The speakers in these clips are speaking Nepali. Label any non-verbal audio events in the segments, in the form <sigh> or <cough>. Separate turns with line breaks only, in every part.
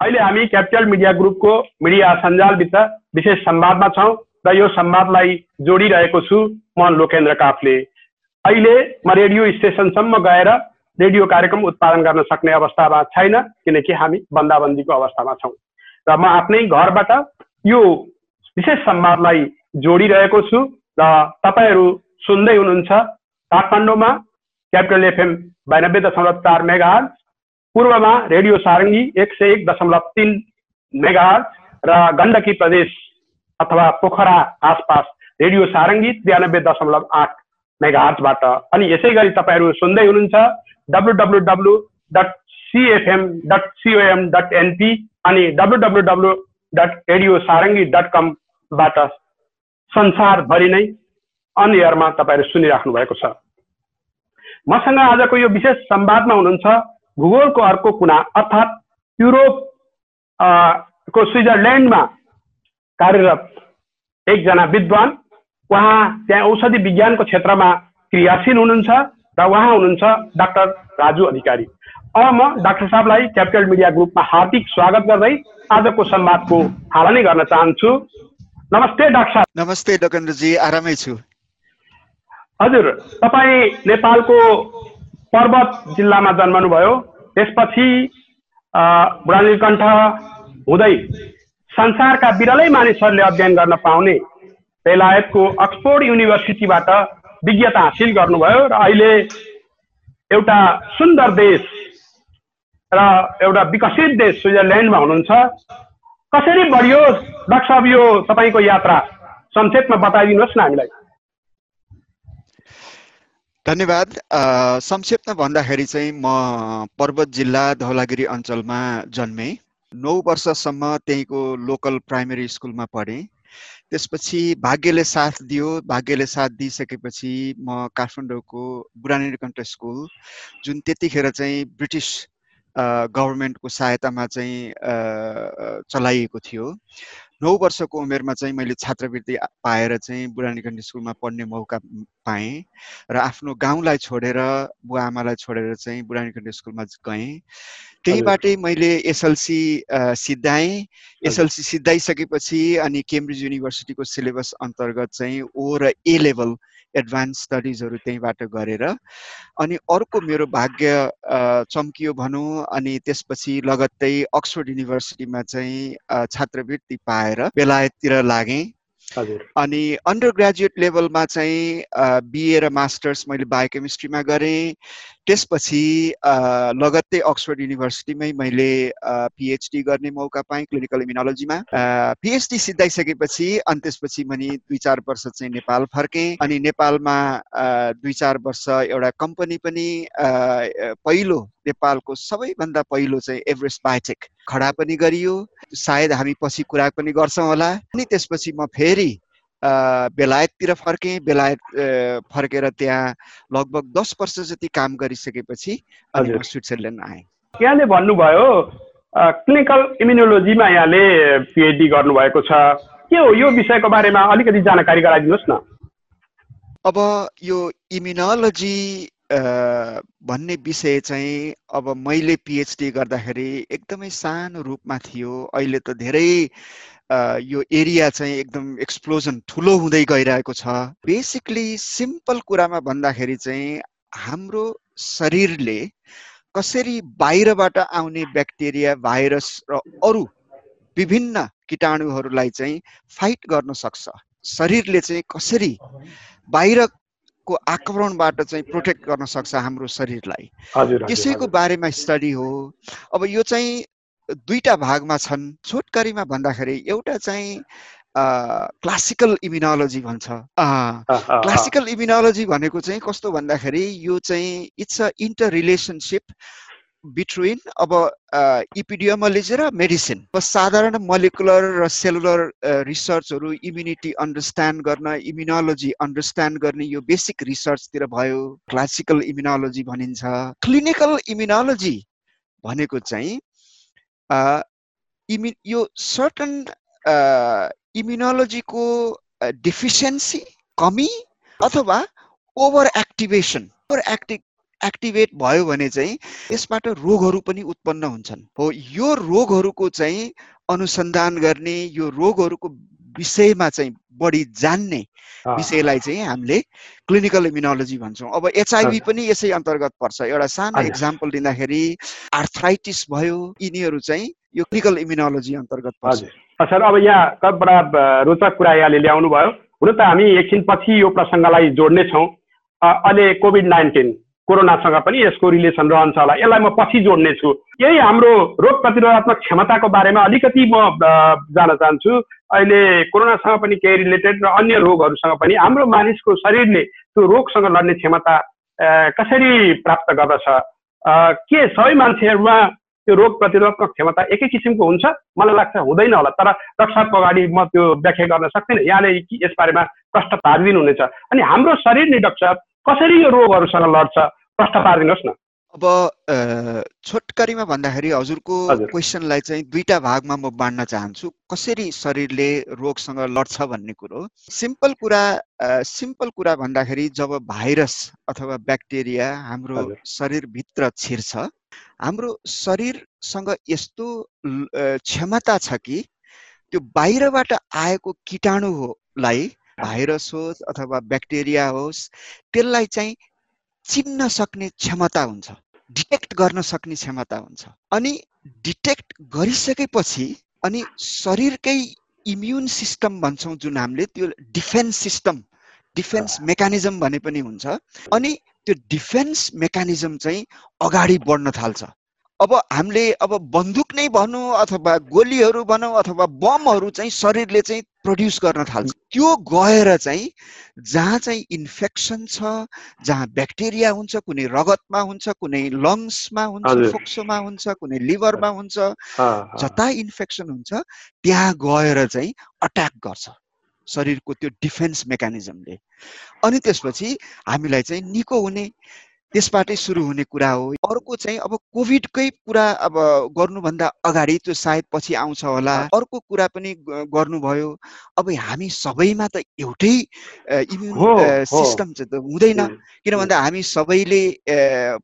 अहिले हामी क्यापिटल मिडिया ग्रुपको मिडिया सञ्जालभित्र विशेष संवादमा छौँ र यो संवादलाई जोडिरहेको छु म लोकेन्द्र काफले। अहिले म रेडियो स्टेसनसम्म गएर रेडियो कार्यक्रम उत्पादन गर्न सक्ने अवस्थामा छैन किनकि हामी बन्दाबन्दीको अवस्थामा छौँ। र म आफ्नै घरबाट यो विशेष संवादलाई जोडिरहेको छु र तपाईँहरू सुन्दै हुनुहुन्छ काठमाडौँमा क्यापिटल एफएम बयानब्बे दशमलव चार मेगा पूर्वमा रेडियो सारङ्गी एक सय एक दशमलव तिन मेगा र गण्डकी प्रदेश अथवा पोखरा आसपास रेडियो सारङ्गी त्रियानब्बे दशमलव आठ मेगाहर्चबाट अनि यसै गरी तपाईँहरू सुन्दै हुनुहुन्छ W W W dot CFM dot COM dot NP अनि W W W dot radio Sarangi dot कमबाट संसारभरि नै अनएयरमा तपाईँहरू सुनिराख्नु भएको छ। मसँग आजको यो विशेष संवादमा हुनुहुन्छ भूगोलको अर्को कुना अर्थात् युरोप को स्विजरल्यान्डमा कार्यरत एकजना विद्वान उहाँ त्यहाँ औषधि विज्ञानको क्षेत्रमा क्रियाशील हुनुहुन्छ र उहाँ हुनुहुन्छ डाक्टर राजु अधिकारी। अब म डाक्टर साहबलाई क्यापिटल मिडिया ग्रुपमा हार्दिक स्वागत गर्दै आजको संवादको थालनी गर्न चाहन्छु। नमस्ते डाक्टर साहब।
नमस्ते डकेन्द्रजी आरामै छु।
हजुर तपाईँ नेपालको पर्वत जिल्लामा जन्मनुभयो। त्यसपछि बुढानीलकण्ठ हुँदै संसारका बिरलै मानिसहरूले अध्ययन गर्न पाउने बेलायतको अक्सफोर्ड युनिभर्सिटीबाट विज्ञता हासिल गर्नुभयो र अहिले एउटा सुन्दर देश र एउटा विकसित देश स्विजरल्यान्डमा हुनुहुन्छ। कसरी बढियो साहब यो तपाईँको यात्रा? संक्षेपमा बताइदिनुहोस् न हामीलाई।
धन्यवाद। संक्षेपमा भन्दाखेरि चाहिँ म पर्वत जिल्ला धौलागिरी अञ्चलमा जन्मेँ। नौ वर्षसम्म त्यहीँको लोकल प्राइमेरी स्कुलमा पढेँ। त्यसपछि भाग्यले साथ दियो। भाग्यले साथ दिइसकेपछि म काठमाडौँको बुढानीकण्ठ स्कुल जुन त्यतिखेर चाहिँ ब्रिटिस गभर्मेन्टको सहायतामा चाहिँ चलाइएको थियो। नौ वर्षको उमेरमा चाहिँ मैले छात्रवृत्ति पाएर चाहिँ बुढानीकण्ठ स्कुलमा पढ्ने मौका पाएँ र आफ्नो गाउँलाई छोडेर बुवा आमालाई छोडेर चाहिँ बुढानीकण्ठ स्कुलमा गएँ। त्यहीँबाटै मैले एसएलसी सिद्धाएँ। एसएलसी सिद्धाइसकेपछि अनि केम्ब्रिज युनिभर्सिटीको सिलेबस अन्तर्गत चाहिँ ओ र ए लेभल एडभान्स स्टडिजहरू त्यहीँबाट गरेर अनि अर्को मेरो भाग्य चम्कियो भनौँ अनि त्यसपछि लगत्तै अक्सफोर्ड युनिभर्सिटीमा चाहिँ छात्रवृत्ति पाएर बेलायततिर लागेँ। अनि अन्डर ग्रेजुएट लेभलमा चाहिँ बिए र मास्टर्स मैले बायोकेमिस्ट्रीमा गरेँ। त्यसपछि लगत्तै अक्सफोर्ड युनिभर्सिटीमै मैले पिएचडी गर्ने मौका पाएँ क्लिनिकल इम्युनोलोजीमा पिएचडी सिद्धाइसकेपछि अनि त्यसपछि मैले दुई चार वर्ष चाहिँ नेपाल फर्केँ। अनि नेपालमा दुई चार वर्ष एउटा कम्पनी पनि पहिलो नेपालको सबैभन्दा पहिलो चाहिँ एभरेस्ट बायोटेक खडा पनि गरियो। सायद हामी पछि कुरा पनि गर्छौँ होला। अनि त्यसपछि म फेरि बेलायततिर फर्केँ। बेलायत फर्केर त्यहाँ लगभग दस वर्ष जति काम गरिसकेपछि अनि म स्विट्जरल्यान्ड आएँ।
यहाँले भन्नुभयो क्लिनिकल इम्युनोलोजीमा यहाँले पिएचडी गर्नुभएको छ। के हो यो विषयको बारेमा अलिकति जानकारी गराइदिनुहोस् न।
अब यो इम्युनोलोजी भन्ने विषय चाहिँ अब मैले पिएचडी गर्दाखेरि एकदमै सानो रूपमा थियो। अहिले त धेरै यो एरिया चाहिँ एकदम एक्सप्लोजन ठुलो हुँदै गइरहेको छ। बेसिकली सिम्पल कुरामा भन्दाखेरि चाहिँ हाम्रो शरीरले कसरी बाहिरबाट आउने ब्याक्टेरिया भाइरस र अरू विभिन्न किटाणुहरूलाई चाहिँ फाइट गर्न सक्छ। शरीरले चाहिँ कसरी बाहिरको आक्रमणबाट चाहिँ प्रोटेक्ट गर्न सक्छ हाम्रो शरीरलाई। त्यसैको बारेमा स्टडी हो। अब यो चाहिँ दुईटा भागमा छन्। छोटकरीमा भन्दाखेरि एउटा चाहिँ क्लासिकल इम्युनोलोजी भन्छ। क्लासिकल इम्युनोलोजी भनेको चाहिँ कस्तो भन्दाखेरि यो चाहिँ it's a inter relationship between अब इपिडियोमोलोजी र मेडिसिन साधारण मलिकुलर र सेलुलर रिसर्चहरू इम्युनिटी अन्डरस्ट्यान्ड गर्न इम्युनोलोजी अन्डरस्ट्यान्ड गर्ने यो बेसिक रिसर्चतिर भयो क्लासिकल इम्युनोलोजी भनिन्छ। क्लिनिकल इम्युनोलोजी भनेको चाहिँ इम्यु यो सर्टन इम्युनोलोजीको डिफिसियन्सी कमी अथवा over activation over active activate भयो भने चाहिँ यसबाट रोगहरू पनि उत्पन्न हुन्छन्। हो यो रोगहरूको चाहिँ अनुसन्धान गर्ने यो रोगहरूको विषयमा चाहिँ बढी जान्ने विषयलाई चाहिँ हामीले क्लिनिकल इम्युनोलोजी भन्छौँ। अब एचआइभी पनि यसै अन्तर्गत पर्छ। एउटा सानो इक्जाम्पल दिँदाखेरि आर्थराइटिस भयो यिनीहरू चाहिँ यो क्लिनिकल इम्युनोलोजी अन्तर्गत पर्छ।
सर अब यहाँ बडा रोचक कुरा यहाँले ल्याउनु भयो हुन त हामी एकछिन पछि यो प्रसङ्गलाई जोड्नेछौँ। अहिले कोभिड नाइन्टिन कोरोनासँग पनि यसको रिलेसन रहन्छ होला। यसलाई म पछि जोड्नेछु। यही हाम्रो रोग प्रतिरोधात्मक क्षमताको बारेमा अलिकति म जान चाहन्छु। अहिले कोरोनासँग पनि केही रिलेटेड र अन्य रोगहरूसँग पनि हाम्रो मानिसको शरीरले त्यो रोगसँग लड्ने क्षमता कसरी प्राप्त गर्दछ? के सबै मान्छेहरूमा त्यो रोग प्रतिरोधात्मक क्षमता एकै किसिमको हुन्छ? मलाई लाग्छ हुँदैन होला। तर रक्षाको अगाडि म त्यो व्याख्या गर्न सक्दिनँ। यहाँले यस बारेमा प्रष्ट पारिदिनु हुनेछ अनि हाम्रो शरीर नि डाक्टर कसरी यो रोगहरूसँग लड्छ? प्रश्न पारिदिनुहोस् न।
अब छोटकरीमा भन्दाखेरि हजुरको क्वेसनलाई चाहिँ दुईटा भागमा म बाँड्न चाहन्छु। कसरी शरीरले रोगसँग लड्छ भन्ने कुरो? सिम्पल कुरा सिम्पल कुरा भन्दाखेरि जब भाइरस अथवा ब्याक्टेरिया हाम्रो शरीरभित्र छिर्छ हाम्रो शरीरसँग यस्तो क्षमता छ कि त्यो बाहिरबाट आएको किटाणुलाई भाइरस होस् अथवा ब्याक्टेरिया होस् त्यसलाई चाहिँ चिन्न सक्ने क्षमता हुन्छ डिटेक्ट गर्न सक्ने क्षमता हुन्छ। अनि डिटेक्ट गरिसकेपछि अनि शरीरकै इम्युन सिस्टम भन्छौँ जुन हामीले त्यो डिफेन्स सिस्टम डिफेन्स मेकानिजम भने पनि हुन्छ। अनि त्यो डिफेन्स मेकानिजम चाहिँ अगाडि बढ्न थाल्छ। अब हामीले अब बन्दुक नै भनौँ अथवा गोलीहरू भनौँ अथवा बमहरू चाहिँ शरीरले चाहिँ प्रड्युस गर्न थाल्छ। त्यो गएर चाहिँ जहाँ चाहिँ इन्फेक्सन छ जहाँ ब्याक्टेरिया हुन्छ कुनै रगतमा हुन्छ कुनै लङ्समा हुन्छ फोक्सोमा हुन्छ कुनै लिभरमा हुन्छ जता इन्फेक्सन हुन्छ त्यहाँ गएर चाहिँ अट्याक गर्छ। शरीरको त्यो डिफेन्स मेकानिजमले अनि त्यसपछि हामीलाई चाहिँ निको हुने। त्यसबाटै सुरु हुने कुरा हो। अर्को चाहिँ अब कोभिडकै कुरा अब गर्नुभन्दा अगाडि त्यो सायद पछि आउँछ होला। अर्को कुरा पनि गर्नुभयो। अब हामी सबैमा त एउटै इम्युन सिस्टम चाहिँ त हुँदैन। किन भन्दा हामी सबैले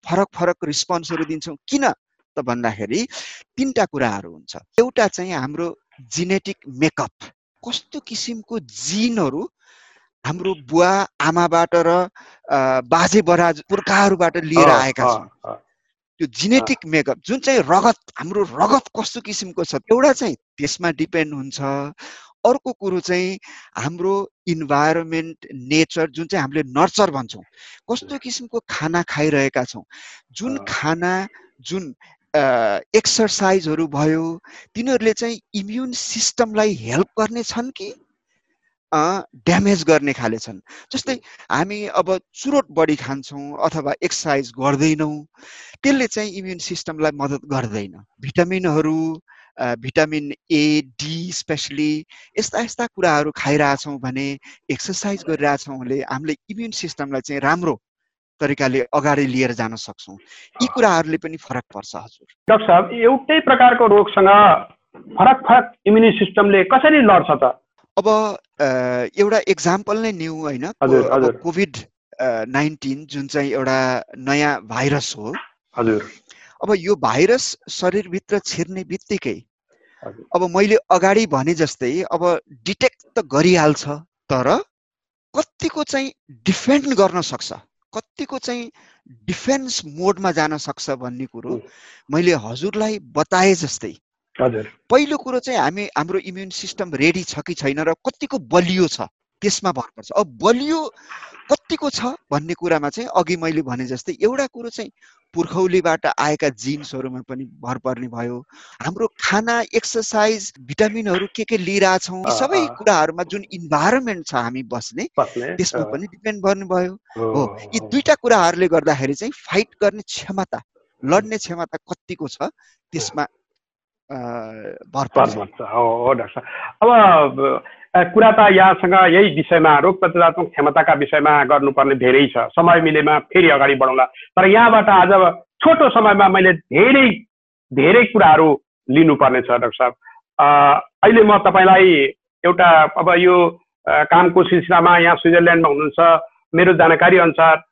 फरक फरक रिस्पोन्सहरू दिन्छौँ। किन त भन्दाखेरि तिनवटा कुराहरू हुन्छ। एउटा चाहिँ हाम्रो जिनेटिक मेकअप। कस्तो किसिमको जिनहरू हाम्रो बुवा आमाबाट र बाजे बराज पुर्खाहरूबाट लिएर आएका छौँ त्यो जिनेटिक मेकअप जुन चाहिँ रगत हाम्रो रगत कस्तो किसिमको छ एउटा चाहिँ त्यसमा डिपेन्ड हुन्छ। अर्को कुरो चाहिँ हाम्रो इन्भाइरोमेन्ट नेचर जुन चाहिँ हामीले नर्चर भन्छौँ कस्तो किसिमको खाना खाइरहेका छौँ जुन खाना जुन एक्सर्साइजहरू भयो तिनीहरूले चाहिँ इम्युन सिस्टमलाई हेल्प गर्ने छन् कि? ड्यामेज गर्ने खाले छन्। जस्तै हामी अब चुरोट बढी खान्छौँ अथवा एक्सर्साइज गर्दैनौँ त्यसले चाहिँ इम्युन सिस्टमलाई मद्दत गर्दैन। भिटामिनहरू भिटामिन ए डी स्पेसली यस्ता यस्ता कुराहरू खाइरहेछौँ भने एक्सर्साइज गरिरहेछौँ भने हामीले इम्युन सिस्टमलाई चाहिँ राम्रो तरिकाले अगाडि लिएर जान सक्छौँ। यी कुराहरूले पनि फरक पर्छ हजुर।
डाक्टर साहब एउटै प्रकारको रोगसँग फरक फरक इम्युन सिस्टमले कसरी लड्छ त?
अब एउटा इक्जाम्पल नै न्यू होइन कोभिड नाइन्टिन जुन चाहिँ एउटा नयाँ भाइरस हो।
हजुर।
अब यो भाइरस शरीरभित्र छिर्ने बित्तिकै अब मैले अगाडि भने जस्तै अब डिटेक्ट त गरिहाल्छ तर कतिको चाहिँ डिफेन्ड गर्न सक्छ कतिको चाहिँ डिफेन्स मोडमा जान सक्छ भन्ने कुरो मैले हजुरलाई बताए जस्तै पहिलो कुरो चाहिँ हामी हाम्रो इम्युन सिस्टम रेडी छ कि छैन र कतिको बलियो छ त्यसमा भर पर्छ। अब बलियो कतिको छ भन्ने कुरामा चाहिँ अघि मैले भने जस्तै एउटा कुरो चाहिँ पुर्खौलीबाट आएका जिन्सहरूमा पनि भर पर्ने भयो। हाम्रो खाना एक्सर्साइज भिटामिनहरू के के लिइरहेछौँ सबै कुराहरूमा जुन इन्भाइरोमेन्ट छ हामी बस्ने त्यसमा पनि डिपेन्ड भयो। हो यी दुईटा कुराहरूले गर्दाखेरि चाहिँ फाइट गर्ने क्षमता लड्ने क्षमता कतिको छ त्यसमा
अब कुरा त यहाँसँग यही विषयमा रोग प्रतिरोधात्मक क्षमताका विषयमा गर्नुपर्ने धेरै छ समय मिलेमा फेरि अगाडि बढाउँला तर यहाँबाट आज छोटो समयमा मैले धेरै धेरै कुराहरू लिनुपर्ने छ डाक्टर साहब अहिले म तपाईँलाई एउटा अब यो कामको सिलसिलामा यहाँ स्विजरल्यान्डमा हुनुहुन्छ मेरो जानकारी अनुसार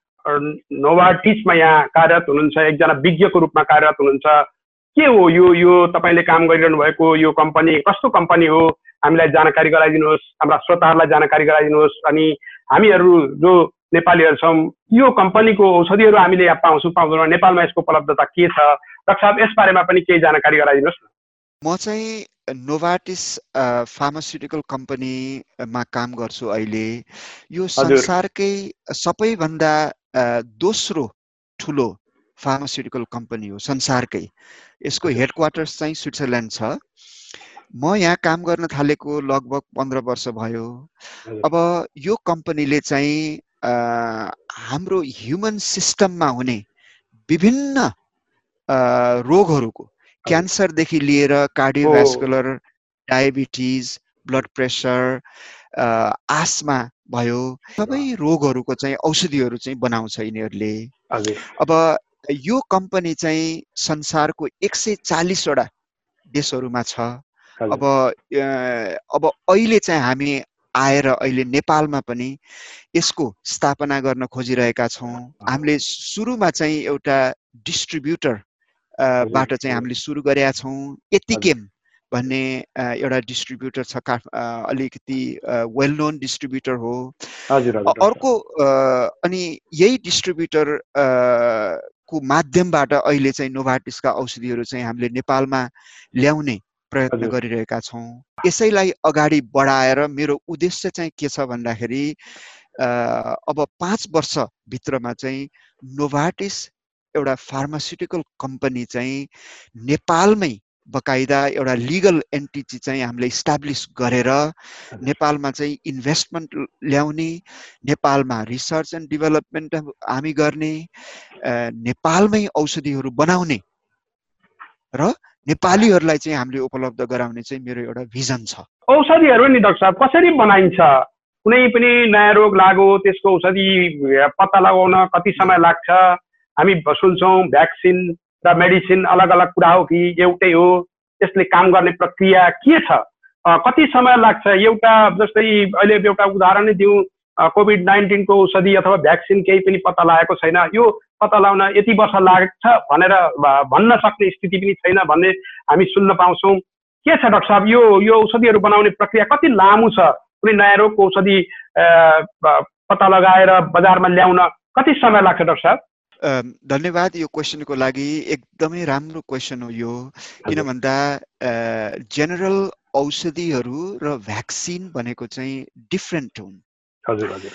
नोभार्टिसमा यहाँ कार्यरत हुनुहुन्छ एकजना विज्ञको रूपमा कार्यरत हुनुहुन्छ के हो यो यो तपाईँले काम गरिरहनु भएको यो कम्पनी कस्तो कम्पनी हो? हामीलाई जानकारी गराइदिनुहोस् हाम्रा श्रोताहरूलाई जानकारी गराइदिनुहोस् अनि हामीहरू जो नेपालीहरू छौँ यो कम्पनीको औषधिहरू हामीले यहाँ पाउँछौँ पाउँदैनौँ। नेपालमा यसको उपलब्धता के छ? डाक्टर साहब यसबारेमा पनि केही जानकारी गराइदिनुहोस्
न। म चाहिँ नोभाटिस फार्मास्युटिकल कम्पनीमा काम गर्छु अहिले। यो संसारकै सबैभन्दा दोस्रो ठुलो फार्मास्युटिकल कम्पनी हो संसारकै यसको हेड क्वार्टर्स चाहिँ स्विट्जरल्यान्ड छ। म यहाँ काम गर्न थालेको लगभग पन्ध्र वर्ष भयो। अब यो कम्पनीले चाहिँ हाम्रो ह्युमन सिस्टममा हुने विभिन्न रोगहरूको क्यान्सरदेखि लिएर कार्डियोभ्यास्कुलर डायबिटिज ब्लड प्रेसर आसमा भयो। सबै रोगहरूको चाहिँ औषधिहरू चाहिँ बनाउँछ यिनीहरूले। अब यो कम्पनी चाहिँ संसारको एक सय चालिसवटा देशहरूमा छ। अब अब अहिले चाहिँ हामी आएर अहिले नेपालमा पनि यसको स्थापना गर्न खोजिरहेका छौँ। हामीले सुरुमा चाहिँ एउटा डिस्ट्रिब्युटर बाट चाहिँ हामीले सुरु गरेका छौँ। यतिकेम भन्ने एउटा डिस्ट्रिब्युटर छ काठ अलिकति वेल नोन डिस्ट्रिब्युटर हो। अर्को अनि यही डिस्ट्रिब्युटर को माध्यमबाट अहिले चाहिँ नोभाटिसका औषधिहरू चाहिँ हामीले नेपालमा ल्याउने प्रयत्न गरिरहेका छौँ। यसैलाई अगाडि बढाएर मेरो उद्देश्य चाहिँ के छ भन्दाखेरि अब पाँच वर्षभित्रमा चाहिँ नोभाटिस एउटा फार्मास्युटिकल कम्पनी चाहिँ नेपालमै बकाइदा एउटा लिगल एन्टिटी चाहिँ हामीले इस्टाब्लिस गरेर नेपालमा चाहिँ इन्भेस्टमेन्ट ल्याउने नेपालमा रिसर्च एन्ड डेभलपमेन्ट हामी गर्ने नेपालमै औषधिहरू बनाउने र नेपालीहरूलाई चाहिँ हामीले उपलब्ध गराउने चाहिँ मेरो एउटा भिजन छ।
औषधिहरू नि डाक्टर साहब कसरी बनाइन्छ? कुनै पनि नयाँ रोग लाग्यो त्यसको औषधि पत्ता लगाउन कति समय लाग्छ? हामी सुन्छौँ भ्याक्सिन र मेडिसिन अलग अलग कुरा हो कि एउटै हो त्यसले काम गर्ने प्रक्रिया के छ? कति समय लाग्छ? एउटा जस्तै अहिले एउटा उदाहरण दिउँ। कोभिड नाइन्टिनको औषधि अथवा भ्याक्सिन केही पनि पत्ता लागेको छैन। यो पत्ता लगाउन यति वर्ष लाग्छ भनेर भन्न सक्ने स्थिति पनि छैन भन्ने हामी सुन्न पाउँछौँ। के छ डाक्टर साहब? यो यो औषधिहरू बनाउने प्रक्रिया कति लामो छ? कुनै नयाँ रोगको औषधि पत्ता लगाएर बजारमा ल्याउन कति समय लाग्छ डाक्टर साहब?
धन्यवाद यो क्वेसनको लागि। एकदमै राम्रो क्वेसन हो यो। किन भन्दा जेनरल औषधिहरू र भ्याक्सिन भनेको चाहिँ डिफ्रेन्ट हुन्।
हजुर हजुर।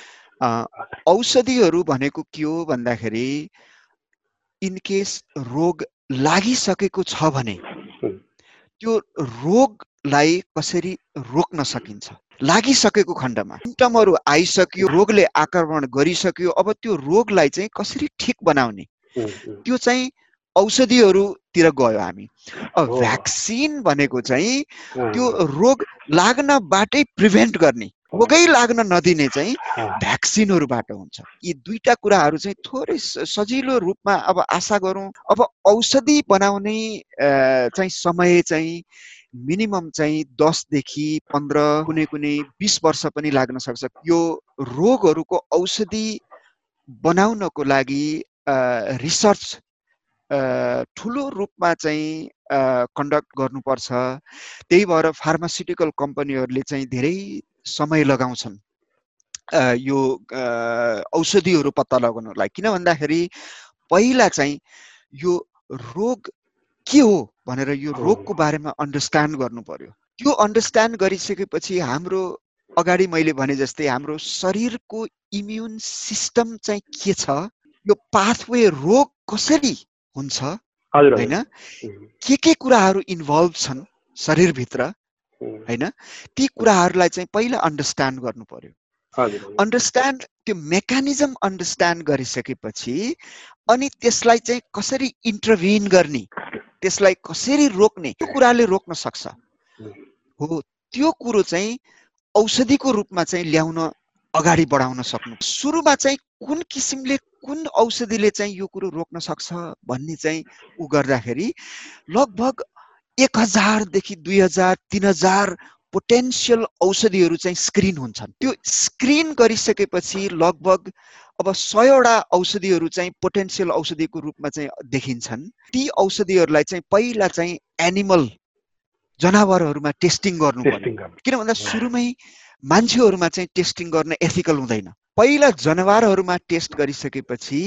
औषधिहरू भनेको के हो भन्दाखेरि इनकेस रोग लागिसकेको छ भने त्यो रोगलाई कसरी रोक्न सकिन्छ? लागिसकेको खण्डमा। सिम्टमहरू आइसक्यो रोगले आक्रमण गरिसक्यो। अब त्यो रोगलाई चाहिँ कसरी ठिक बनाउने? त्यो चाहिँ औषधिहरूतिर गयो हामी। अब भ्याक्सिन भनेको चाहिँ त्यो रोग लाग्नबाटै प्रिभेन्ट गर्ने रोगै लाग्न नदिने चाहिँ भ्याक्सिनहरूबाट हुन्छ। यी दुईटा कुराहरू चाहिँ थोरै सजिलो रूपमा अब आशा गरौँ। अब औषधि बनाउने चाहिँ समय चाहिँ मिनिमम चाहिँ दसदेखि पन्ध्र कुनै कुनै बिस वर्ष पनि लाग्न सक्छ। यो रोगहरूको औषधि बनाउनको लागि रिसर्च ठुलो रूपमा चाहिँ कन्डक्ट गर्नुपर्छ। त्यही भएर फार्मास्युटिकल कम्पनीहरूले चाहिँ धेरै समय लगाउँछन् यो औषधिहरू पत्ता लगाउनलाई। किन भन्दाखेरि पहिला चाहिँ यो रोग के हो भनेर यो रोगको बारेमा अन्डरस्ट्यान्ड गर्नु पर्यो। त्यो अन्डरस्ट्यान्ड गरिसकेपछि हाम्रो अगाडि मैले भने जस्तै हाम्रो शरीरको इम्युन सिस्टम चाहिँ के छ? यो पाथवे रोग कसरी हुन्छ? होइन? के के कुराहरू इन्भल्भ छन् शरीरभित्र? होइन? ती कुराहरूलाई चाहिँ पहिला अन्डरस्ट्यान्ड गर्नु पर्यो। अन्डरस्ट्यान्ड त्यो मेकानिजम अन्डरस्ट्यान्ड गरिसकेपछि अनि त्यसलाई चाहिँ कसरी इन्टरभिन गर्ने? त्यसलाई कसरी रोक्ने? त्यो कुराले रोक्न सक्छ। हो। त्यो कुरो चाहिँ औषधिको रूपमा चाहिँ ल्याउन अगाडि बढाउन सक्नु। सुरुमा चाहिँ कुन किसिमले कुन औषधिले चाहिँ यो कुरो रोक्न सक्छ भन्ने चाहिँ ऊ गर्दाखेरि लगभग एक हजारदेखि दुई हजार तिन हजार पोटेन्सियल औषधिहरू चाहिँ स्क्रिन हुन्छन्। त्यो स्क्रिन गरिसकेपछि लगभग अब सयवटा औषधिहरू चाहिँ पोटेन्सियल औषधिको रूपमा चाहिँ देखिन्छन्। ती औषधिहरूलाई चाहिँ पहिला चाहिँ एनिमल जनावरहरूमा टेस्टिङ गर्नु किन भन्दा सुरुमै मान्छेहरूमा चाहिँ टेस्टिङ गर्न एथिकल हुँदैन। पहिला जनावरहरूमा टेस्ट गरिसकेपछि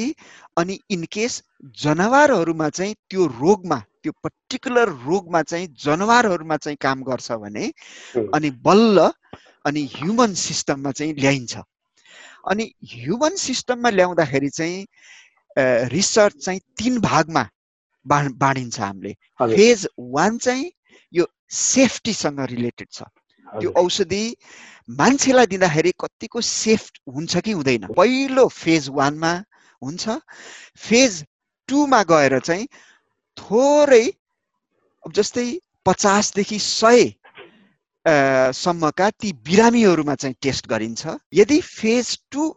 अनि इनकेस जनावरहरूमा चाहिँ त्यो रोगमा त्यो पर्टिकुलर रोगमा चाहिँ जनावरहरूमा चाहिँ काम गर्छ भने अनि बल्ल अनि ह्युमन सिस्टममा चाहिँ ल्याइन्छ। अनि ह्युमन सिस्टममा ल्याउँदाखेरि चाहिँ रिसर्च चाहिँ तिन भागमा बाँडिन्छ हामीले। फेज वान चाहिँ यो सेफ्टीसँग रिलेटेड छ। त्यो औषधि मान्छेलाई दिँदाखेरि कतिको सेफ हुन्छ कि हुँदैन। पहिलो फेज वानमा हुन्छ। फेज टूमा गएर चाहिँ थोरै जस्तै पचासदेखि सय सम्मका ती बिरामीहरूमा चाहिँ टेस्ट गरिन्छ। यदि फेज टू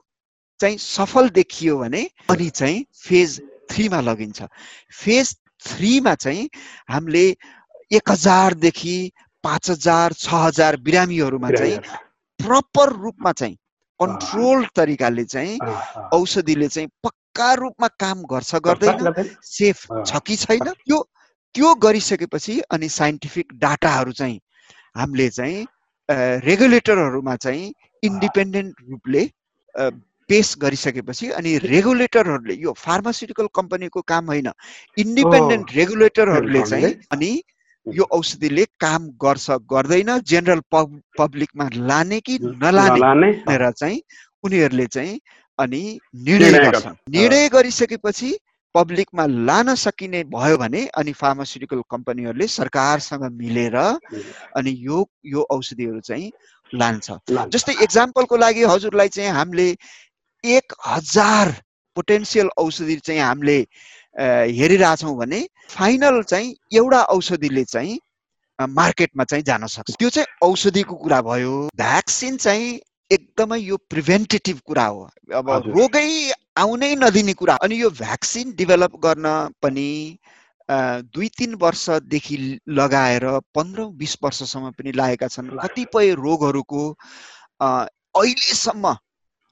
चाहिँ सफल देखियो भने अनि चाहिँ फेज थ्रीमा लगिन्छ। फेज थ्रीमा चाहिँ हामीले एक हजारदेखि पाँच हजार छ हजार बिरामीहरूमा चाहिँ प्रपर रूपमा चाहिँ कन्ट्रोल तरिकाले चाहिँ औषधिले चाहिँ पक्का रूपमा काम गर्छ गर्दैन। सेफ छ कि छैन? त्यो त्यो गरिसकेपछि अनि साइन्टिफिक डाटाहरू चाहिँ हामीले चाहिँ रेगुलेटरहरूमा चाहिँ इन्डिपेन्डेन्ट रूपले पेस गरिसकेपछि अनि रेगुलेटरहरूले यो फार्मास्युटिकल कम्पनीको काम होइन। इन्डिपेन्डेन्ट रेगुलेटरहरूले चाहिँ अनि यो औषधिले काम गर्छ गर्दैन जेनरल पब्लिकमा लाने कि नलाने भनेर चाहिँ उनीहरूले चाहिँ अनि निर्णय गर्छन्। निर्णय गरिसकेपछि पब्लिकमा लान सकिने भयो भने अनि फार्मास्युटिकल कम्पनीहरूले सरकारसँग मिलेर अनि यो यो औषधिहरू चाहिँ लान्छ। जस्तै इक्जाम्पलको लागि हजुरलाई चाहिँ हामीले एक हजार पोटेन्सियल औषधि चाहिँ हामीले हेरिरहेछौँ भने फाइनल चाहिँ एउटा औषधिले चाहिँ मार्केटमा चाहिँ जान सक्छ। त्यो चाहिँ औषधिको कुरा भयो। भ्याक्सिन चाहिँ एकदमै यो प्रिभेन्टेटिभ कुरा हो। अब रोगै आउनै नदिने कुरा। अनि यो भ्याक्सिन डेभलप गर्न पनि दुई तिन वर्षदेखि लगाएर पन्ध्र बिस वर्षसम्म पनि लागेका छन्। कतिपय रोगहरूको अहिलेसम्म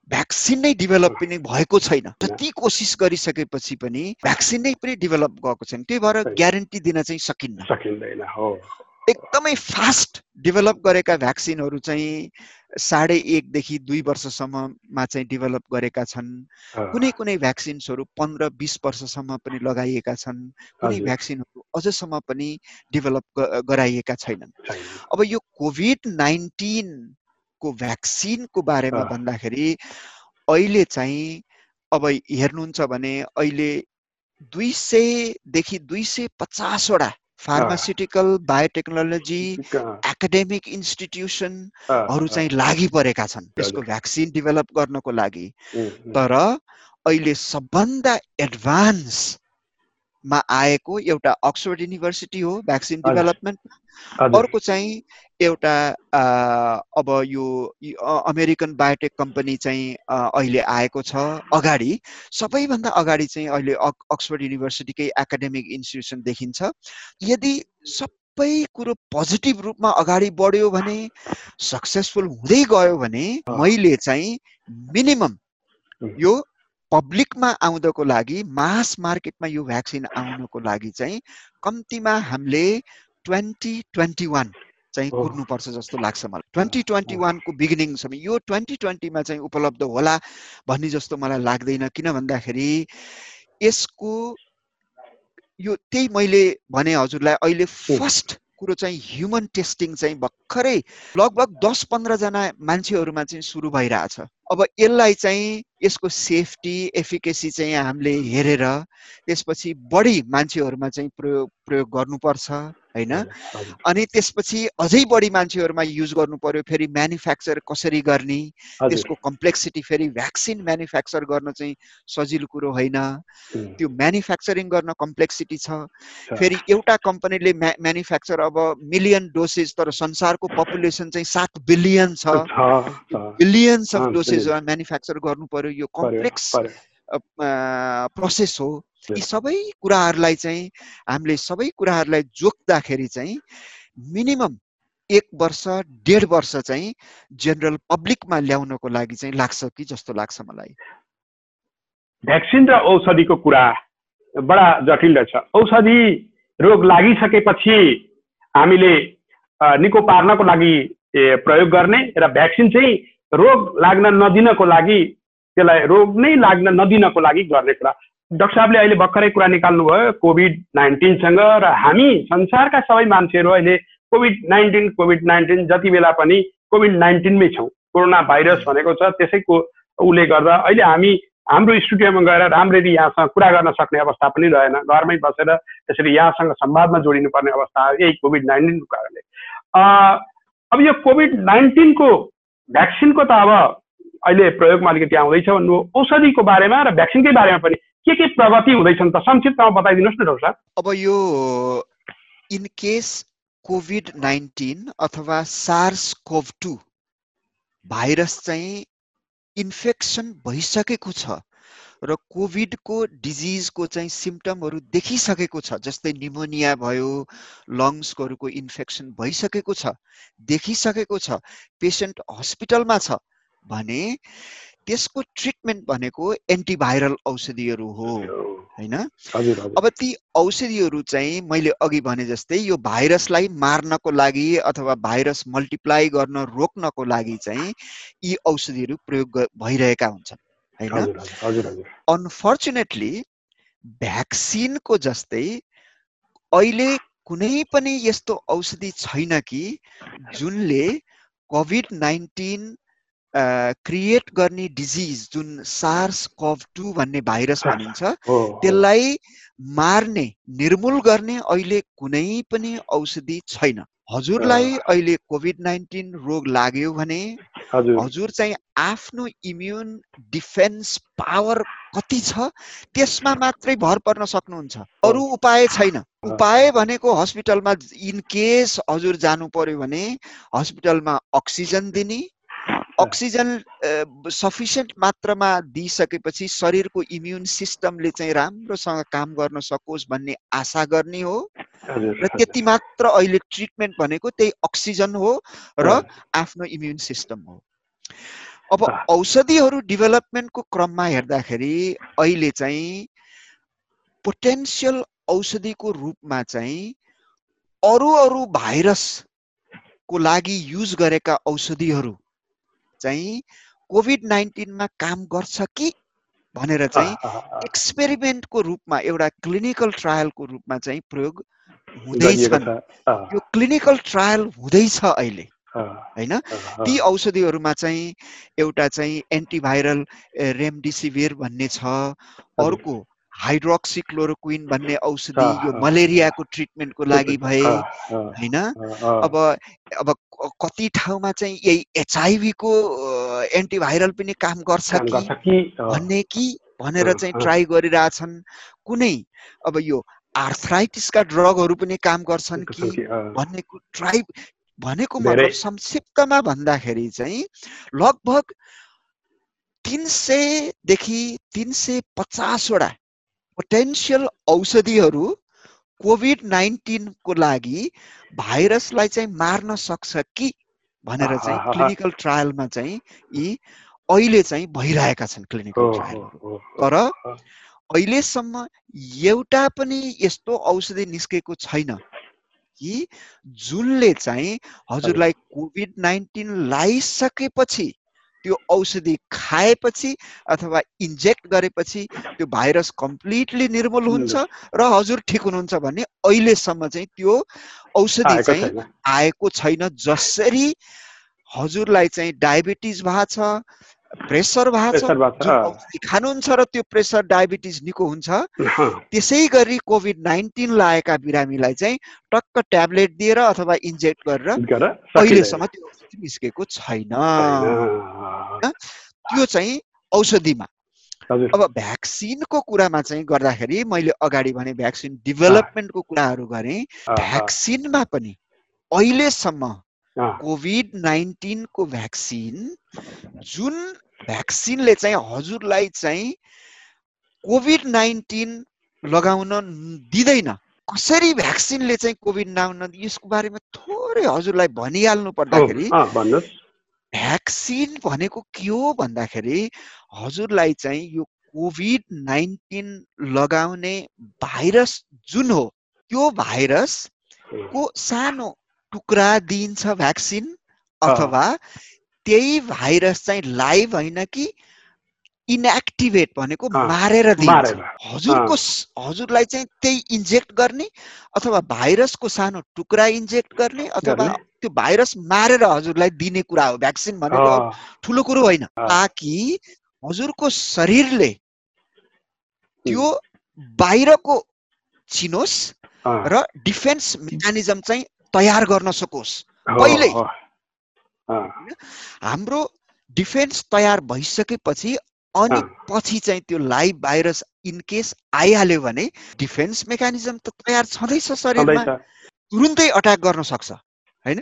भ्याक्सिन नै डेभलप पनि भएको छैन। जति कोसिस गरिसकेपछि पनि भ्याक्सिन नै पनि डेभलप गएको छैन। त्यही भएर ग्यारेन्टी दिन चाहिँ सकिन्न।
सकिँदैन
एकदमै फास्ट डेभलप गरेका भ्याक्सिनहरू चाहिँ साढे एकदेखि दुई वर्षसम्ममा चाहिँ डेभलप गरेका छन्। कुनै कुनै भ्याक्सिन्सहरू पन्ध्र बिस वर्षसम्म पनि लगाइएका छन्। कुनै भ्याक्सिनहरू अझसम्म पनि डेभलप गराइएका छैनन्। अब यो कोभिड नाइन्टिनको भ्याक्सिनको बारेमा भन्दाखेरि अहिले चाहिँ अब हेर्नुहुन्छ भने अहिले दुई सयदेखि दुई सय पचासवटा फार्मास्युटिकल बायोटेक्नोलोजी एकाडेमिक इन्स्टिट्युसनहरू चाहिँ लागि परेका छन् यसको भ्याक्सिन डेभलप गर्नको लागि। तर अहिले सबभन्दा एडभान्समा आएको एउटा अक्सफोर्ड युनिभर्सिटी हो भ्याक्सिन डेभलपमेन्ट अर्को चाहिँ एउटा अब यो अमेरिकन बायोटेक कम्पनी चाहिँ अहिले आएको छ अगाडि। सबैभन्दा अगाडि चाहिँ अहिले अक्सफोर्ड युनिभर्सिटीकै एकाडेमिक इन्स्टिट्युसन देखिन्छ। यदि सबै कुरो पोजिटिभ रूपमा अगाडि बढ्यो भने सक्सेसफुल हुँदै गयो भने मैले चाहिँ मिनिमम यो पब्लिकमा आउँदको लागि मास मार्केटमा यो भ्याक्सिन आउनको लागि चाहिँ कम्तीमा हामीले ट्वेन्टी ट्वेन्टी वान चाहिँ कुर्नुपर्छ जस्तो लाग्छ मलाई। ट्वेन्टी ट्वेन्टी वानको बिगिनिङसम्म यो ट्वेन्टी ट्वेन्टीमा चाहिँ उपलब्ध होला भन्ने जस्तो मलाई लाग्दैन। किन भन्दाखेरि यसको यो त्यही मैले भने हजुरलाई अहिले फर्स्ट कुरो चाहिँ ह्युमन टेस्टिङ चाहिँ भर्खरै लगभग दस पन्ध्रजना मान्छेहरूमा चाहिँ सुरु भइरहेछ। अब यसलाई चाहिँ यसको सेफ्टी एफिकेसी चाहिँ हामीले हेरेर त्यसपछि बढी मान्छेहरूमा चाहिँ प्रयोग प्रयोग गर्नुपर्छ होइन? अनि त्यसपछि अझै बढी मान्छेहरूमा युज गर्नु पर्यो फेरि म्यानुफ्याक्चर कसरी गर्ने? त्यसको कम्प्लेक्सिटी फेरि भ्याक्सिन म्यानुफ्याक्चर गर्न चाहिँ सजिलो कुरो होइन। त्यो म्यानुफ्याक्चरिङ गर्न कम्प्लेक्सिटी छ। फेरि एउटा कम्पनीले म्या म्यानुफ्याक्चर अब मिलियन डोसेज तर संसारको पपुलेसन चाहिँ सात बिलियन छ। बिलियन्स अफ डोसेज म्यानुफ्याक्चर गर्नु पर्यो यो कम्प्लेक्स प्रोसेस हो। यी सबै कुराहरूलाई चाहिँ हामीले सबै कुराहरूलाई जोख्दाखेरि चाहिँ मिनिमम एक वर्ष डेढ वर्ष चाहिँ जेनरल पब्लिकमा ल्याउनको लागि चाहिँ लाग्छ कि जस्तो लाग्छ मलाई।
भ्याक्सिन र औषधिको कुरा बडा जटिल रहेछ औषधि रोग लागिसकेपछि हामीले निको पार्नको लागि प्रयोग गर्ने र भ्याक्सिन चाहिँ रोग लाग्न नदिनको लागि त्यसलाई रोग नै लाग्न नदिनको लागि गर्ने कुरा। डाक्टर साहबले अहिले भर्खरै कुरा निकाल्नुभयो कोभिड नाइन्टिनसँग र हामी संसारका सबै मान्छेहरू अहिले कोभिड नाइन्टिन कोभिड नाइन्टिन जति बेला पनि कोभिड नाइन्टिनमै छौँ। कोरोना भाइरस भनेको छ त्यसैको उसले गर्दा अहिले हामी हाम्रो स्टुडियोमा गएर राम्ररी यहाँसँग कुरा गर्न सक्ने अवस्था पनि रहेन। घरमै बसेर त्यसरी यहाँसँग संवादमा जोडिनुपर्ने अवस्था यही कोभिड नाइन्टिनको कारणले। अब यो कोभिड नाइन्टिनको भ्याक्सिनको त अब अहिले प्रयोगमा अलिकति आउँदैछ भन्नु औषधिको बारेमा र भ्याक्सिनकै बारेमा पनि के के प्रगति हुँदैछन् त संक्षिप्तमा बताइदिनुहोस् न डाक्टर साहब।
अब यो इन केस कोभिड नाइन्टिन अथवा सार्स कोभ टू भाइरस चाहिँ इन्फेक्सन भइसकेको छ र कोभिडको डिजिजको चाहिँ सिम्टमहरू देखिसकेको छ जस्तै निमोनिया भयो लङ्सहरूको इन्फेक्सन भइसकेको छ देखिसकेको छ पेसेन्ट हस्पिटलमा छ भने त्यसको ट्रिटमेन्ट भनेको एन्टिभाइरल औषधिहरू हो होइन? अब ती औषधिहरू चाहिँ मैले अघि भने जस्तै यो भाइरसलाई मार्नको लागि अथवा भाइरस मल्टिप्लाई गर्न रोक्नको लागि चाहिँ यी औषधिहरू प्रयोग भइरहेका हुन्छन् होइन? अनफर्चुनेटली भ्याक्सिनको जस्तै अहिले कुनै पनि यस्तो औषधि छैन कि जुनले कोभिड नाइन्टिन क्रिएट गर्ने डिजिज जुन सार्स कभ टू भन्ने भाइरस भनिन्छ त्यसलाई मार्ने निर्मूल गर्ने अहिले कुनै पनि औषधि छैन। हजुरलाई अहिले कोभिड नाइन्टिन रोग लाग्यो भने हजुर। चाहिँ आफ्नो इम्युन डिफेन्स पावर कति छ त्यसमा मात्रै भर पर्न सक्नुहुन्छ। अरू उपाय छैन। उपाय भनेको हस्पिटलमा इन केस हजुर जानु पर्यो भने हस्पिटलमा अक्सिजन दिने अक्सिजन सफिसियन्ट मात्रामा दिइसकेपछि शरीरको इम्युन सिस्टमले चाहिँ राम्रोसँग काम गर्न सकोस् भन्ने आशा गर्ने हो। र त्यति मात्र अहिले ट्रिटमेन्ट भनेको त्यही अक्सिजन हो र आफ्नो इम्युन सिस्टम हो। अब औषधिहरू डेभलपमेन्टको क्रममा हेर्दाखेरि अहिले चाहिँ पोटेन्सियल औषधिको रूपमा चाहिँ अरू अरू भाइरसको लागि युज गरेका औषधिहरू चाहिँ कोभिड नाइन्टिनमा काम गर्छ कि? भनेर चाहिँ एक्सपेरिमेन्टको रूपमा एउटा क्लिनिकल ट्रायलको रूपमा चाहिँ प्रयोग हुँदैछन्। यो क्लिनिकल ट्रायल हुँदैछ अहिले होइन? ती औषधिहरूमा चाहिँ एउटा चाहिँ एन्टिभाइरल रेमडिसिभिर भन्ने छ। अर्को हाइड्रोक्सिक्लोरोक्विन भन्ने <laughs> औषधि यो मलेरियाको ट्रिटमेन्टको लागि भए होइन? अब अब कति ठाउँमा चाहिँ यही एचआइभीको एन्टिभाइरल पनि काम गर्छ कि भन्ने कि? भनेर चाहिँ ट्राई गरिरहेछन् कुनै। अब यो आर्थराइटिसका ड्रगहरू पनि काम गर्छन् कि? भन्ने ट्राई भनेको मतलब संक्षिप्तमा भन्दाखेरि चाहिँ लगभग तिन सयदेखि तिन सय पचासवटा पोटेन्सियल औषधिहरू कोभिड नाइन्टिनको लागि भाइरसलाई चाहिँ मार्न सक्छ कि भनेर चाहिँ क्लिनिकल ट्रायलमा चाहिँ यी अहिले चाहिँ भइरहेका छन् क्लिनिकल ट्रायलहरू तर अहिलेसम्म एउटा पनि यस्तो औषधि निस्केको छैन कि जुनले चाहिँ हजुरलाई कोभिड नाइन्टिन लगाइसकेपछि त्यो औषधि खाएपछि अथवा इन्जेक्ट गरेपछि त्यो भाइरस कम्प्लिटली निर्मूल हुन्छ। र हजुर ठिक हुनुहुन्छ भने अहिलेसम्म चाहिँ त्यो औषधि चाहिँ आएको छैन जसरी हजुरलाई चाहिँ डायबिटिज भएको छ प्रेसर भएको छ खानुहुन्छ र त्यो प्रेसर डायबिटिज निको हुन्छ त्यसै गरी कोभिड नाइन्टिन लागेका बिरामीलाई चाहिँ टक्क ट्याब्लेट दिएर अथवा इन्जेक्ट गरेर अहिलेसम्म त्यो निस्केको छैन। त्यो चाहिँ औषधिमा। अब भ्याक्सिनको कुरामा चाहिँ गर्दाखेरि मैले अगाडि भने भ्याक्सिन डेभलपमेन्टको कुराहरू गरेँ। भ्याक्सिनमा पनि अहिलेसम्म कोभिड नाइन्टिनको भ्याक्सिन जुन भ्याक्सिनले चाहिँ हजुरलाई चाहिँ कोभिड नाइन्टिन लगाउन दिँदैन कसरी भ्याक्सिनले चाहिँ कोभिड नाउन यसको बारेमा थोरै हजुरलाई भनिहाल्नु पर्दाखेरि भ्याक्सिन भनेको के हो भन्दाखेरि हजुरलाई चाहिँ यो कोभिड नाइन्टिन लगाउने भाइरस जुन हो त्यो भाइरसको सानो टुक्रा दिइन्छ भ्याक्सिन अथवा त्यही भाइरस चाहिँ लाइभ होइन कि इनएक्टिभेट भनेको मारेर दिन्छ। हजुरको हजुरलाई चाहिँ त्यही इन्जेक्ट गर्ने अथवा भाइरसको सानो टुक्रा इन्जेक्ट गर्ने अथवा त्यो भाइरस मारेर हजुरलाई दिने कुरा हो। भ्याक्सिन भनेको ठुलो कुरो होइन। ताकि हजुरको शरीरले त्यो बाहिरको चिनोस् र डिफेन्स मेकानिजम चाहिँ तयार गर्न सकोस्। पहिल्यै हाम्रो डिफेन्स तयार भइसकेपछि अनि पछि चाहिँ त्यो लाइभ भाइरस इनकेस आइहाल्यो भने डिफेन्स मेकानिजम त तयार छँदैछ शरीरमा। तुरुन्तै अट्याक गर्न सक्छ होइन?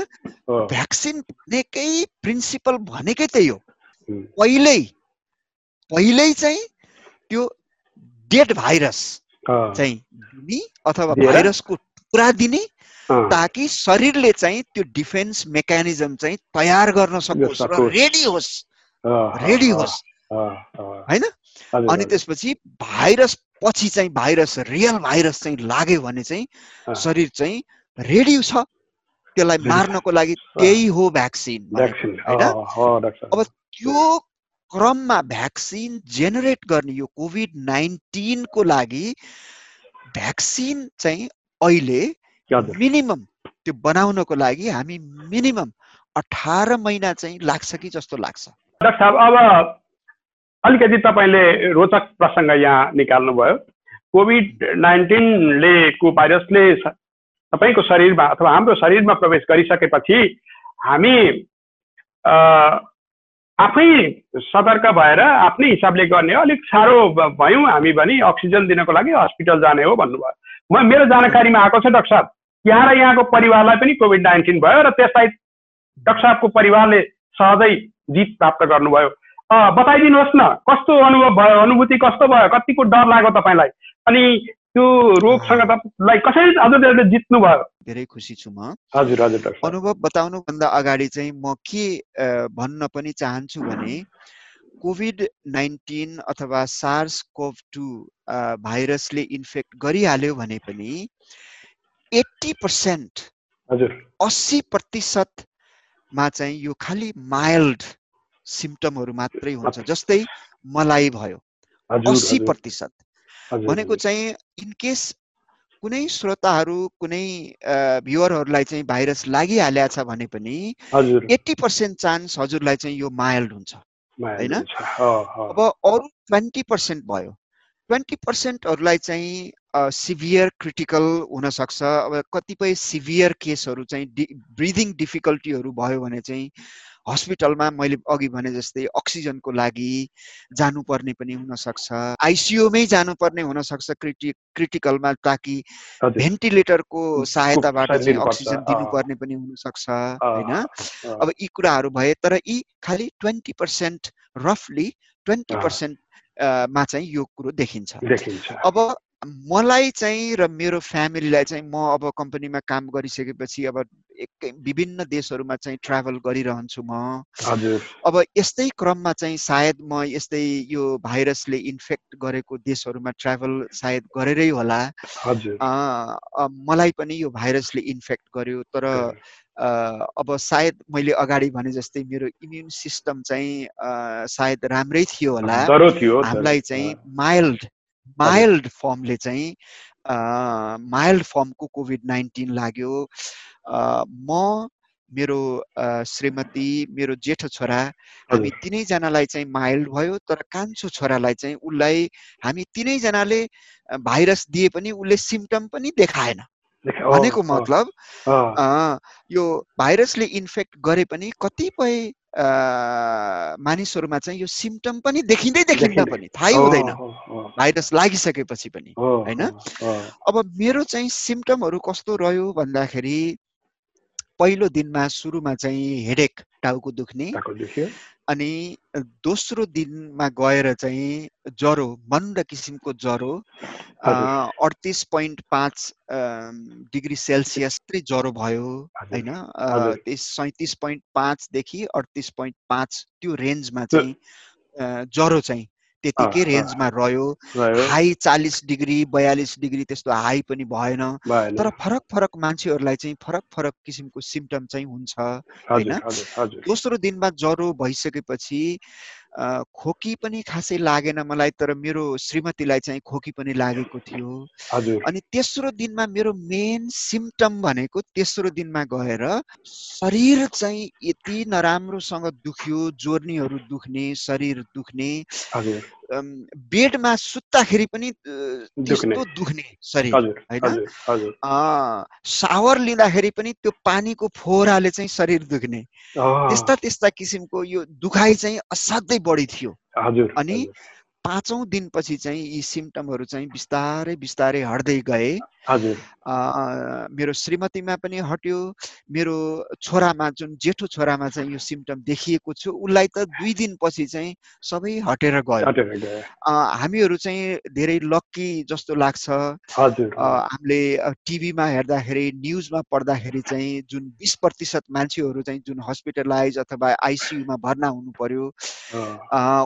भ्याक्सिन भनेकै प्रिन्सिपल भनेकै त्यही हो। पहिल्यै पहिल्यै चाहिँ त्यो डेड भाइरस चाहिँ दिने अथवा भाइरसको टुक्रा दिने ताकि शरीरले चाहिँ त्यो डिफेन्स मेकानिजम चाहिँ तयार गर्न सकोस् र रेडी होस्। रेडी होस्। होइन? अनि त्यसपछि भाइरस पछि चाहिँ भाइरस रियल भाइरस चाहिँ लाग्यो भने चाहिँ शरीर चाहिँ रेडी छ। त्यसलाई मार्नको लागि त्यही हो भ्याक्सिन होइन? अब त्यो क्रममा भ्याक्सिन जेनेरेट गर्ने यो कोभिड नाइन्टिनको लागि भ्याक्सिन चाहिँ अहिले मिनिमम। त्यो बनाउनको लागि हामी मिनिमम अठार महिना चाहिँ लाग्छ कि जस्तो लाग्छ।
डाक्टर साहब अब अलिकति तपाईँले रोचक प्रसङ्ग यहाँ निकाल्नुभयो। कोभिड नाइन्टिनले को भाइरसले तपाईँको शरीरमा अथवा हाम्रो शरीरमा प्रवेश गरिसकेपछि हामी आफै सतर्क भएर आफ्नै हिसाबले गर्ने हो अलिक साह्रो भयौँ हामी भने अक्सिजन दिनको लागि हस्पिटल जाने हो भन्नुभयो। म मेरो जानकारीमा आएको छ डाक्टर साहब। यहाँ र यहाँको परिवारलाई पनि कोभिड नाइन्टिन भयो र त्यसलाई डाक्टर साहबको परिवारले सहजै जित प्राप्त गर्नुभयो। बताइदिनुहोस् न कस्तो अनुभव भयो अनुभूति कस्तो भयो कतिको डर लाग्यो तपाईँलाई? अनि त्यो रोगसँग तपाईँलाई कसरी हजुरले जित्नु भयो
धेरै खुसी छु म।
हजुर हजुर
अनुभव बताउनुभन्दा अगाडि चाहिँ म के भन्न पनि चाहन्छु भने कोभिड नाइन्टिन अथवा सार्स कोभ टू भाइरसले इन्फेक्ट गरिहाल्यो भने पनि एट्टी पर्सेन्ट अस्सी प्रतिशतमा चाहिँ यो खालि माइल्ड सिम्टमहरू मात्रै हुन्छ जस्तै मलाई भयो। अस्सी प्रतिशत। भनेको चाहिँ इनकेस कुनै श्रोताहरू कुनै भ्युवरहरूलाई चाहिँ भाइरस लागिहालेको छ भने पनि एट्टी पर्सेन्ट चान्स हजुरलाई चाहिँ यो माइल्ड हुन्छ। होइन? अब अरू ट्वेन्टी पर्सेन्ट भयो। ट्वेन्टी पर्सेन्टहरूलाई चाहिँ सिभियर क्रिटिकल हुनसक्छ। अब कतिपय सिभियर केसहरू चाहिँ डि ब्रिदिङ डिफिकल्टीहरू भयो भने चाहिँ हस्पिटलमा मैले अघि भने जस्तै अक्सिजनको लागि जानुपर्ने पनि हुनसक्छ। आइसियुमै जानुपर्ने हुनसक्छ क्रिटि क्रिटिकलमा ताकि भेन्टिलेटरको सहायताबाट चाहिँ अक्सिजन दिनुपर्ने पनि हुनसक्छ होइन? अब यी कुराहरू भए तर यी खालि ट्वेन्टी पर्सेन्ट रफली ट्वेन्टी पर्सेन्ट मा चाहिँ यो कुरो देखिन्छ। अब मलाई चाहिँ र मेरो फ्यामिलीलाई चाहिँ म अब कम्पनीमा काम गरिसकेपछि अब एकै विभिन्न देशहरूमा चाहिँ ट्राभल गरिरहन्छु म। अब यस्तै क्रममा चाहिँ सायद म यस्तै यो भाइरसले इन्फेक्ट गरेको देशहरूमा ट्राभल सायद गरेरै होला। मलाई पनि यो भाइरसले इन्फेक्ट गर्यो तर अब सायद मैले अगाडि भने जस्तै मेरो इम्युन सिस्टम चाहिँ सायद राम्रै थियो होला। हामीलाई चाहिँ माइल्ड माइल्ड फर्मले चाहिँ माइल्ड फर्मको कोभिड नाइन्टिन लाग्यो। म मेरो श्रीमती मेरो जेठो छोरा हामी तिनैजनालाई चाहिँ माइल्ड भयो तर कान्छो छोरालाई चाहिँ उसलाई हामी तिनैजनाले भाइरस दिए पनि उसले सिम्टम पनि देखाएन। भनेको मतलब यो भाइरसले इन्फेक्ट गरे पनि कतिपय मानिसहरूमा चाहिँ यो सिम्टम पनि देखिँदै देखिँदा पनि थाहै हुँदैन। भाइरस लागिसकेपछि पनि होइन? अब मेरो चाहिँ सिम्टमहरू कस्तो रह्यो भन्दाखेरि पहिलो दिनमा सुरुमा चाहिँ हेडेक टाउको दुख्ने। अनि दोस्रो दिनमा गएर चाहिँ ज्वरो मन्द किसिमको ज्वरो अडतिस पोइन्ट पाँच डिग्री सेल्सियस ज्वरो भयो होइन? त्यस सैतिस पोइन्ट पाँचदेखि अडतिस पोइन्ट पाँच त्यो रेन्जमा चाहिँ ज्वरो चाहिँ त्यतिकै रेन्जमा रह्यो। हाई चालिस डिग्री बयालिस डिग्री त्यस्तो हाई पनि भएन। तर फरक फरक मान्छेहरूलाई चाहिँ फरक फरक किसिमको सिम्टम चाहिँ हुन्छ होइन? दोस्रो दिनमा ज्वरो भइसकेपछि खोकी पनि खासै लागेन मलाई तर मेरो श्रीमतीलाई चाहिँ खोकी पनि लागेको थियो। अनि तेस्रो दिनमा मेरो मेन सिम्टम भनेको तेस्रो दिनमा गएर शरीर चाहिँ यति नराम्रोसँग दुख्यो जोर्नीहरू दुख्ने शरीर दुख्ने। बेडमा सुत्दाखेरि पनि त्यस्तो दुख्ने शरीर होइन? सावर लिँदाखेरि पनि त्यो पानीको फोहराले चाहिँ शरीर दुख्ने। त्यस्ता त्यस्ता किसिमको यो दुखाइ चाहिँ असाध्यै बढी थियो। अनि पाँचौँ दिनपछि चाहिँ यी सिम्टमहरू चाहिँ बिस्तारै बिस्तारै हट्दै गए। मेरो श्रीमतीमा पनि हट्यो। मेरो छोरामा जुन जेठो छोरामा चाहिँ यो सिम्टम देखिएको छु उसलाई त दुई दिनपछि चाहिँ सबै हटेर गयो। हामीहरू चाहिँ धेरै लक्की जस्तो लाग्छ। हामीले टिभीमा हेर्दाखेरि न्युजमा पढ्दाखेरि चाहिँ जुन बिस प्रतिशत मान्छेहरू चाहिँ जुन हस्पिटलाइज अथवा आइसियुमा भर्ना हुनु पर्यो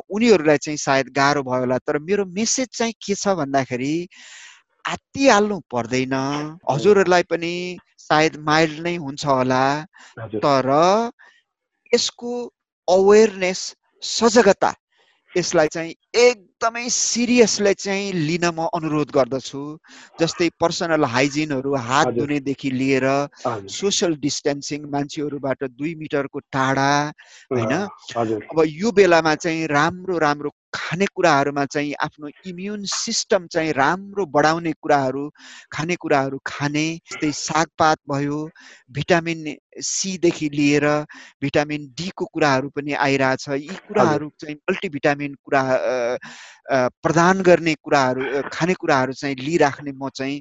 उनीहरूलाई चाहिँ सायद गाह्रो भयो होला। तर मेरो मेसेज चाहिँ के छ भन्दाखेरि आत्तिहाल्नु पर्दैन। हजुरहरूलाई पनि सायद माइल्ड नै हुन्छ होला। तर यसको अवेरनेस सजगता यसलाई चाहिँ एकदमै सिरियसली चाहिँ लिन म अनुरोध गर्दछु। जस्तै पर्सनल हाइजिनहरू हात धुनेदेखि लिएर सोसियल डिस्टेन्सिङ मान्छेहरूबाट दुई मिटरको टाढा होइन? अब यो बेलामा चाहिँ राम्रो राम्रो खानेकुराहरूमा चाहिँ आफ्नो इम्युन सिस्टम चाहिँ राम्रो बढाउने कुराहरू खानेकुराहरू खाने जस्तै सागपात भयो भिटामिन सीदेखि लिएर भिटामिन डीको कुराहरू पनि आइरहेछ। यी कुराहरू चाहिँ मल्टिभिटामिन कुरा प्रदान गर्ने कुराहरू खानेकुराहरू चाहिँ लिइराख्ने म चाहिँ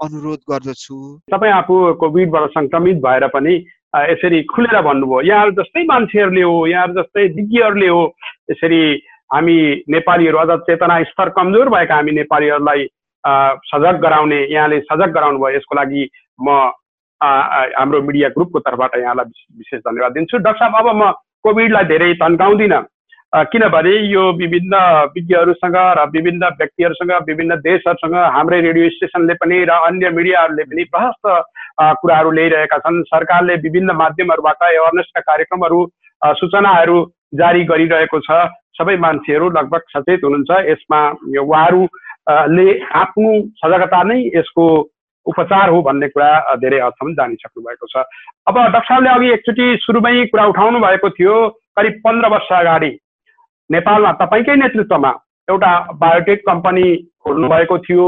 अनुरोध गर्दछु।
तपाईँ आफू कोभिडबाट सङ्क्रमित भएर पनि यसरी खुलेर भन्नुभयो यहाँहरू जस्तै मान्छेहरूले हो यहाँहरू जस्तै विज्ञहरूले हो यसरी हामी नेपालीहरू अझ चेतना स्तर कमजोर भएका हामी नेपालीहरूलाई सजग गराउने यहाँले सजग गराउनु भयो यसको लागि म हाम्रो मिडिया ग्रुपको तर्फबाट यहाँलाई विशेष धन्यवाद दिन्छु। डाक्टर साहब अब म कोभिडलाई धेरै तन्काउँदिनँ। किनभने यो विभिन्न विज्ञहरूसँग र विभिन्न व्यक्तिहरूसँग विभिन्न देशहरूसँग हाम्रै रेडियो स्टेसनले पनि र अन्य मिडियाहरूले पनि प्रशस्त कुराहरू ल्याइरहेका छन्। सरकारले विभिन्न माध्यमहरूबाट एवारनेसका कार्यक्रमहरू सूचनाहरू जारी गरिरहेको छ। सबै मान्छेहरू लगभग सचेत हुनुहुन्छ। यसमा उहाँहरूले आफ्नो सजगता नै यसको उपचार हो भन्ने कुरा धेरै हदसम्म जानिसक्नु भएको छ। अब डाक्टर साहबले अघि एकचोटि सुरुमै कुरा उठाउनु भएको थियो करिब पन्ध्र वर्ष अगाडि। नेपालमा तपाईँकै नेतृत्वमा एउटा बायोटेक कम्पनी खोल्नु भएको थियो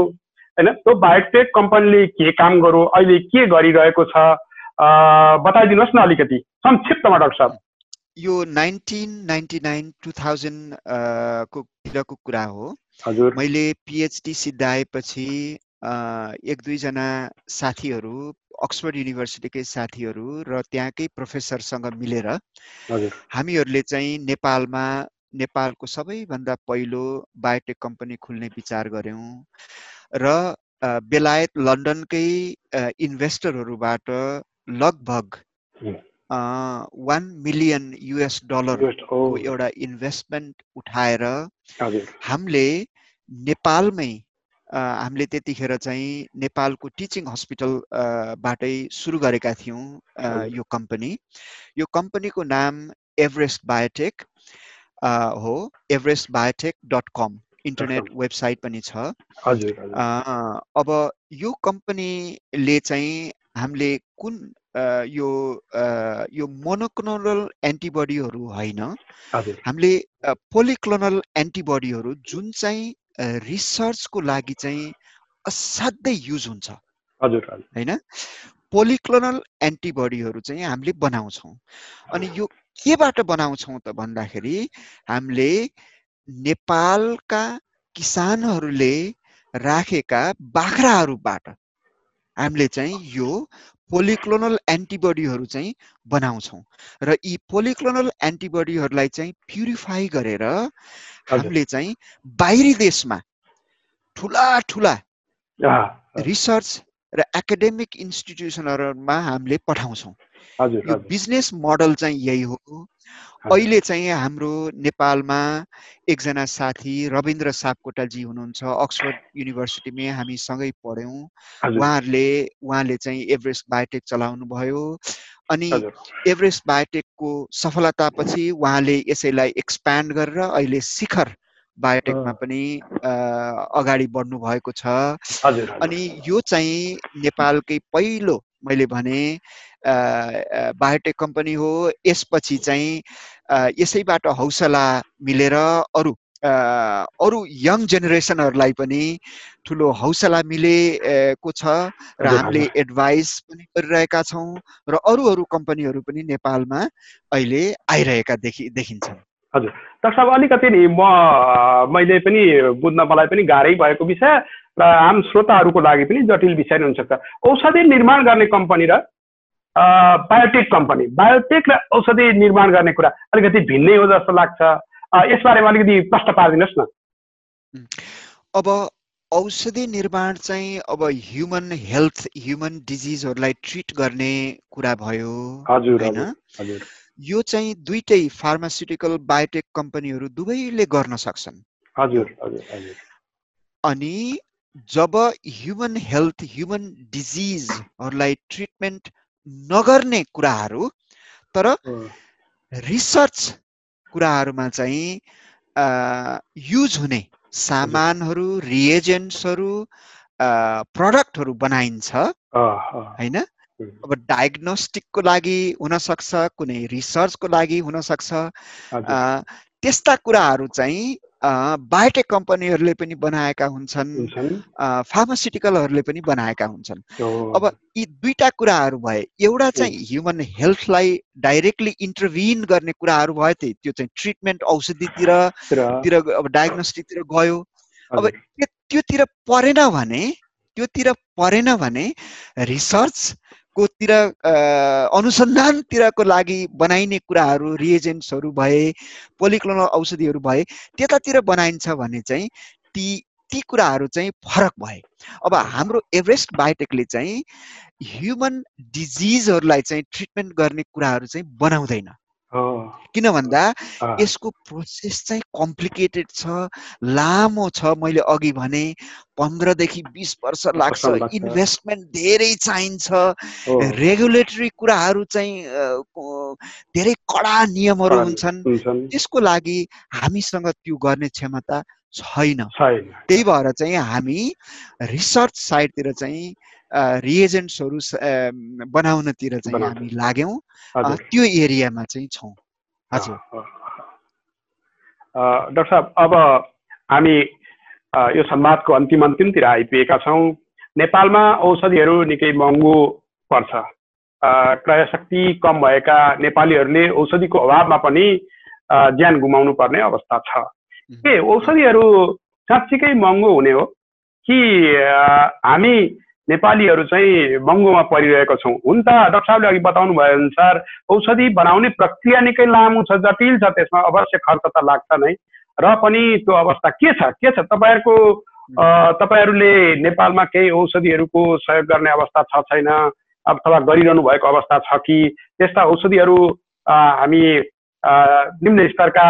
होइन? त्यो बायोटेक कम्पनीले के काम गरो अहिले के गरिरहेको छ बताइदिनुहोस् न अलिकति। संक्षिप्तमा डाक्टर साहब।
यो नाइन्टिन नाइन्टी नाइन टु थाउजन्डको कुरा हो।
हजुर।
मैले पिएचडी सिद्धाएपछि एक दुईजना साथीहरू अक्सफोर्ड युनिभर्सिटीकै साथीहरू र त्यहाँकै प्रोफेसरसँग मिलेर हामीहरूले चाहिँ नेपालमा नेपालको सबैभन्दा पहिलो बायोटेक कम्पनी खुल्ने विचार गऱ्यौँ र बेलायत लन्डनकै इन्भेस्टरहरूबाट लगभग वान मिलियन युएस डलरको एउटा इन्भेस्टमेन्ट उठाएर हामीले नेपालमै हामीले त्यतिखेर चाहिँ नेपालको टिचिङ हस्पिटलबाटै सुरु गरेका थियौँ यो कम्पनी। यो कम्पनीको नाम एभरेस्ट बायोटेक हो Everest biotech dot com internet website पनि छ। अब यो कम्पनीले चाहिँ हामीले कुन यो यो मोनोक्लोनल एन्टिबडीहरू होइन हामीले पोलिक्लोनल एन्टिबडीहरू जुन चाहिँ रिसर्चको लागि चाहिँ असाध्यै युज हुन्छ।
हजुर
होइन? पोलिक्लोनल एन्टिबडीहरू चाहिँ हामीले बनाउँछौँ। अनि यो केबाट बनाउँछौँ त भन्दाखेरि हामीले नेपालका किसानहरूले राखेका बाख्राहरूबाट हामीले चाहिँ यो पोलिक्लोनल एन्टिबडीहरू चाहिँ बनाउँछौँ। र यी पोलिक्लोनल एन्टिबडीहरूलाई चाहिँ प्युरिफाई गरेर हामीले चाहिँ बाहिरी देशमा ठुला ठुला रिसर्च र एकाडेमिक इन्स्टिट्युसनहरूमा हामीले पठाउँछौँ। यो बिजनेस मोडल चाहिँ यही हो। अहिले चाहिँ हाम्रो नेपालमा एकजना साथी रविन्द्र सापकोटाजी हुनुहुन्छ। अक्सफोर्ड युनिभर्सिटीमै हामी सँगै पढ्यौँ। उहाँहरूले उहाँले चाहिँ एभरेस्ट बायोटेक चलाउनु भयो अनि एभरेस्ट बायोटेकको सफलतापछि उहाँले यसैलाई एक्सप्यान्ड गरेर अहिले शिखर बायोटेकमा। पनि अगाडि बढ्नु भएको छ अनि यो चाहिँ नेपालकै पहिलो मैले भने बायोटेक कम्पनी हो यसपछि चाहिँ यसैबाट हौसला मिलेर अरू अरू यङ जेनेरेसनहरूलाई पनि ठुलो हौसला मिलेको छ र
हजुर,
हामीले एडभाइस पनि गरिरहेका छौँ र अरू अरू कम्पनीहरू पनि नेपालमा अहिले आइरहेका देखि देखिन्छन्।
डाक्टर साहब अलिकति नि म मैले पनि बुझ्न मलाई पनि गाह्रै भएको विषय र आम श्रोताहरूको लागि पनि जटिल विषय नै हुनसक्छ। औषधि निर्माण गर्ने कम्पनी र बायोटेक कम्पनी बायोटेक र औषधि निर्माण गर्ने कुरा अलिकति भिन्नै हो जस्तो लाग्छ। यसबारेमा अलिकति प्रश्न पारिदिनुहोस् न।
अब औषधि निर्माण चाहिँ अब ह्युमन हेल्थ ह्युमन डिजिजहरूलाई ट्रिट गर्ने कुरा भयो
हजुर
होइन? यो चाहिँ दुइटै फार्मास्युटिकल बायोटेक कम्पनीहरू दुवैले गर्न सक्छन्।
हजुर हजुर
अनि जब ह्युमन हेल्थ ह्युमन डिजिजहरूलाई ट्रिटमेन्ट नगर्ने कुराहरू तर रिसर्च कुराहरूमा चाहिँ युज हुने सामानहरू रिएजेन्ट्सहरू प्रडक्टहरू बनाइन्छ। होइन? अब डायग्नोस्टिकको लागि हुनसक्छ कुनै रिसर्चको लागि हुनसक्छ। त्यस्ता कुराहरू चाहिँ बायोटेक कम्पनीहरूले पनि बनाएका हुन्छन् फार्मास्युटिकलहरूले पनि बनाएका हुन्छन्। अब यी दुईटा कुराहरू भए एउटा चाहिँ ह्युमन हेल्थलाई डाइरेक्टली इन्टरभिन गर्ने कुराहरू भयो त्यही त्यो चाहिँ ट्रिटमेन्ट औषधितिर तिर। अब डायग्नोस्टिकतिर गयो। अब त्योतिर परेन भने त्योतिर परेन भने रिसर्चकोतिर अनुसन्धानतिरको लागि बनाइने कुराहरू रिएजेन्ट्सहरू भए पोलिक्लोनल औषधिहरू भए त्यतातिर बनाइन्छ भने चाहिँ ती ती कुराहरू चाहिँ फरक भए। अब हाम्रो एभरेस्ट बायोटेकले चाहिँ ह्युमन डिजिजहरूलाई चाहिँ ट्रिटमेन्ट गर्ने कुराहरू चाहिँ बनाउँदैन। किन भन्दा यसको प्रोसेस चाहिँ कम्प्लिकेटेड छ लामो छ। मैले अघि भने पन्ध्रदेखि बिस वर्ष लाग्छ। इन्भेस्टमेन्ट धेरै चाहिन्छ। रेगुलेटरी कुराहरू चाहिँ धेरै कडा नियमहरू हुन्छन्। त्यसको लागि हामीसँग त्यो गर्ने क्षमता छैन। त्यही भएर चाहिँ हामी रिसर्च साइडतिर चाहिँ रिएजेन्ट्सहरू बनाउनतिर चाहिँ। हामी लाग्यौँ त्यो एरियामा चाहिँ छौँ। हजुर।
डाक्टर साहब अब हामी यो संवादको अन्तिम अन्तिमतिर आइपुगेका छौँ। नेपालमा औषधिहरू निकै महँगो पर्छ। अ, क्रयशक्ति कम भएका नेपालीहरूले औषधिको अभावमा पनि ज्यान गुमाउनु पर्ने अवस्था छ। के औषधिहरू साँच्चीकै महँगो हुने हो? कि हामी नेपालीहरू चाहिँ महँगोमा परिरहेको छौँ। हुन त डाक्टर साहबले अघि बताउनु भए अनुसार औषधि बनाउने प्रक्रिया निकै लामो छ जटिल छ त्यसमा अवश्य खर्च त लाग्छ नै। र पनि त्यो अवस्था के छ? के छ? तपाईँहरूको तपाईँहरूले नेपालमा केही औषधिहरूको सहयोग गर्ने अवस्था छ छैन? अथवा गरिरहनु भएको अवस्था छ कि? त्यस्ता औषधिहरू हामी निम्न स्तरका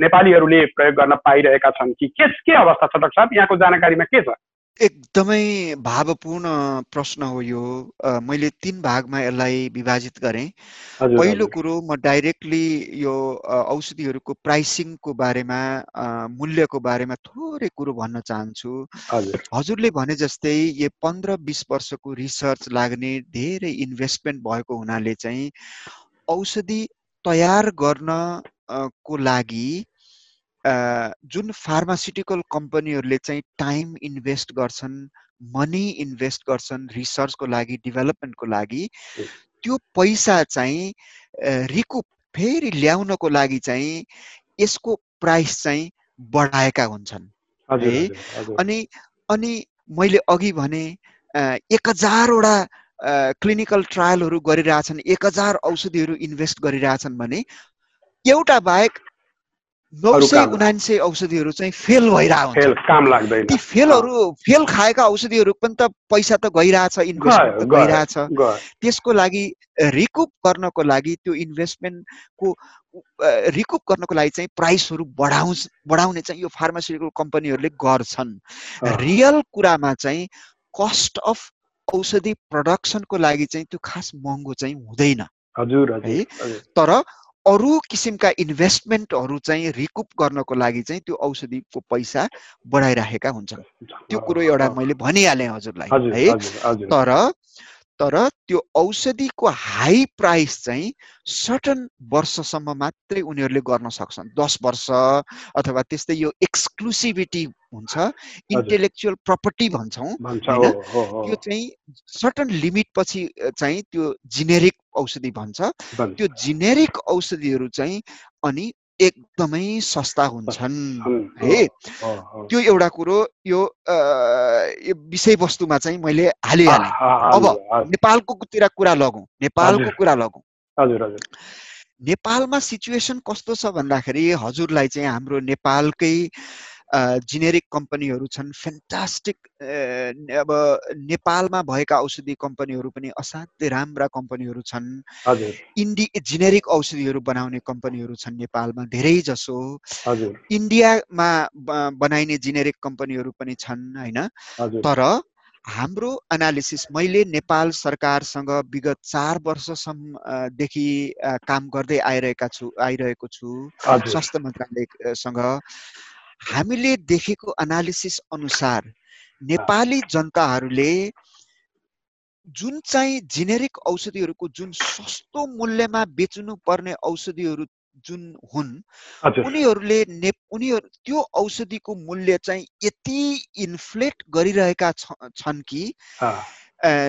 नेपालीहरूले प्रयोग गर्न पाइरहेका छन् कि? के के अवस्था छ डाक्टर साहब? यहाँको जानकारीमा के छ?
एकदमै भावपूर्ण प्रश्न हो यो। मैले तिन भागमा यसलाई विभाजित गरेँ। पहिलो कुरो म डाइरेक्टली यो औषधिहरूको प्राइसिङको बारेमा मूल्यको बारेमा थोरै कुरो भन्न चाहन्छु।
हजुर।
हजुरले भने जस्तै यो पन्ध्र बिस वर्षको रिसर्च लाग्ने धेरै इन्भेस्टमेन्ट भएको हुनाले चाहिँ औषधि तयार गर्न को लागि जुन फार्मास्युटिकल कम्पनीहरूले चाहिँ टाइम इन्भेस्ट गर्छन् मनी इन्भेस्ट गर्छन् रिसर्चको लागि डेभलपमेन्टको लागि. त्यो पैसा चाहिँ रिकुप फेरि ल्याउनको लागि चाहिँ यसको प्राइस चाहिँ बढाएका हुन्छन्
हजुर
है? अनि अनि मैले अघि भने एक हजारवटा क्लिनिकल ट्रायलहरू गरिरहेछन् एक हजार औषधिहरू इन्भेस्ट गरिरहेछन् भने एउटा बाहेक नौ सय उनान्सय औषधिहरू चाहिँ फेल भइरहेको हुन्छ
फेल काम लाग्दैन।
ती फेलहरू फेल खाएका औषधिहरू पनि त पैसा त गइरहेछ इन्भेस्टमेन्ट त। गइरहेछ। त्यसको लागि रिकुप गर्नको लागि त्यो इन्भेस्टमेन्टको रिकुप गर्नको लागि चाहिँ प्राइसहरू बढाउँछ बढाउने चाहिँ यो फार्मास्युटिकल कम्पनीहरूले गर्छन्। रियल कुरामा चाहिँ कस्ट अफ औषधि प्रडक्सनको लागि चाहिँ त्यो खास महँगो चाहिँ हुँदैन।
हजुर
है? तर अरू किसिमका इन्भेस्टमेन्टहरू चाहिँ रिकुप गर्नको लागि चाहिँ त्यो औषधिको पैसा बढाइराखेका हुन्छन्। त्यो कुरो एउटा मैले भनिहालेँ हजुरलाई
हजुर
है। तर तर त्यो औषधिको हाई प्राइस चाहिँ सर्टन वर्षसम्म मात्रै उनीहरूले गर्न सक्छन् दस वर्ष अथवा त्यस्तै यो एक्सक्लुसिभिटी हुन्छ इन्टेलेक्चुअल प्रपर्टी भन्छौँ होइन? त्यो चाहिँ सर्टन लिमिट पछि चाहिँ त्यो जिनेरिक औषधि भन्छ। त्यो जिनेरिक औषधिहरू चाहिँ अनि एकदमै सस्ता हुन्छन्।
हुन्,
है। त्यो एउटा कुरो यो विषयवस्तुमा चाहिँ मैले हालिहालेँ। अब
हजुर, हजुर,
नेपालको तिर कुरा लगौँ नेपालको। कुरा लगौँ। नेपालमा सिचुएसन कस्तो छ भन्दाखेरि हजुरलाई चाहिँ हाम्रो नेपालकै जिनेरिक कम्पनीहरू छन्। फ्यान्टास्टिक अब नेपालमा भएका औषधि कम्पनीहरू पनि असाध्यै राम्रा कम्पनीहरू छन्। इन्डि जेनेरिक औषधिहरू बनाउने कम्पनीहरू छन् नेपालमा धेरै जसो। इन्डियामा बनाइने जेनेरिक कम्पनीहरू पनि छन् होइन? तर हाम्रो एनालिसिस मैले नेपाल सरकारसँग विगत चार वर्षसम्म अ, देखि अ, काम गर्दै आइरहेका छु आइरहेको छु। स्वास्थ्य मन्त्रालयसँग। हामीले देखेको एनालिसिस अनुसार नेपाली जनताहरूले जुन चाहिँ जेनेरिक औषधिहरूको जुन सस्तो मूल्यमा बेच्नु पर्ने औषधिहरू जुन हुन् उनीहरूले ने उनीहरू त्यो औषधिको मूल्य चाहिँ यति इन्फ्लेट गरिरहेका छन् कि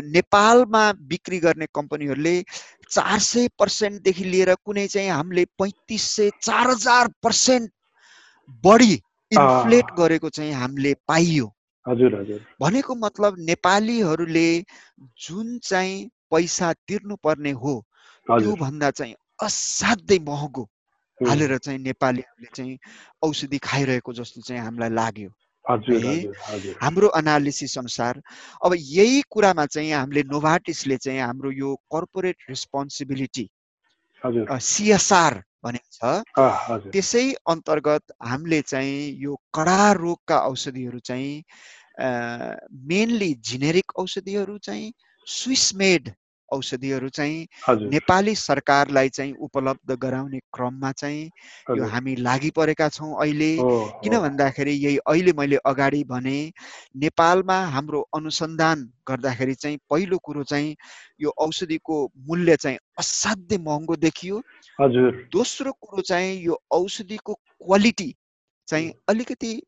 नेपालमा बिक्री गर्ने कम्पनीहरूले चार सय पर्सेन्टदेखि लिएर कुनै चाहिँ हामीले पैँतिस सय चार हजार पर्सेन्ट बढी इन्फ्लेट गरेको चाहिँ हामीले पाइयो।
हजुर हजुर।
भनेको मतलब नेपालीहरूले जुन चाहिँ पैसा तिर्नुपर्ने हो
हजुर।
त्योभन्दा चाहिँ असाध्यै महँगो हालेर चाहिँ नेपालीहरूले चाहिँ औषधि खाइरहेको जस्तो चाहिँ हामीलाई लाग्यो। हाम्रो एनालिसिस अनुसार अब यही कुरामा चाहिँ हामीले नोभाटिसले चाहिँ हाम्रो यो कर्पोरेट रेस्पोन्सिबिलिटी सिएसआर भनेको छ। त्यसै अन्तर्गत हामीले चाहिँ यो कडा रोगका औषधिहरू चाहिँ मेनली जेनेरिक औषधिहरू चाहिँ स्विस मेड औषधिहरू चाहिँ नेपाली सरकारलाई चाहिँ उपलब्ध गराउने क्रममा चाहिँ यो हामी लागि परेका छौँ अहिले। किन भन्दाखेरि यही अहिले मैले अगाडि भने नेपालमा हाम्रो अनुसन्धान गर्दाखेरि चाहिँ पहिलो कुरो चाहिँ यो औषधिको मूल्य चाहिँ असाध्यै महँगो देखियो।
हजुर।
दोस्रो कुरो चाहिँ यो औषधिको क्वालिटी चाहिँ अलिकति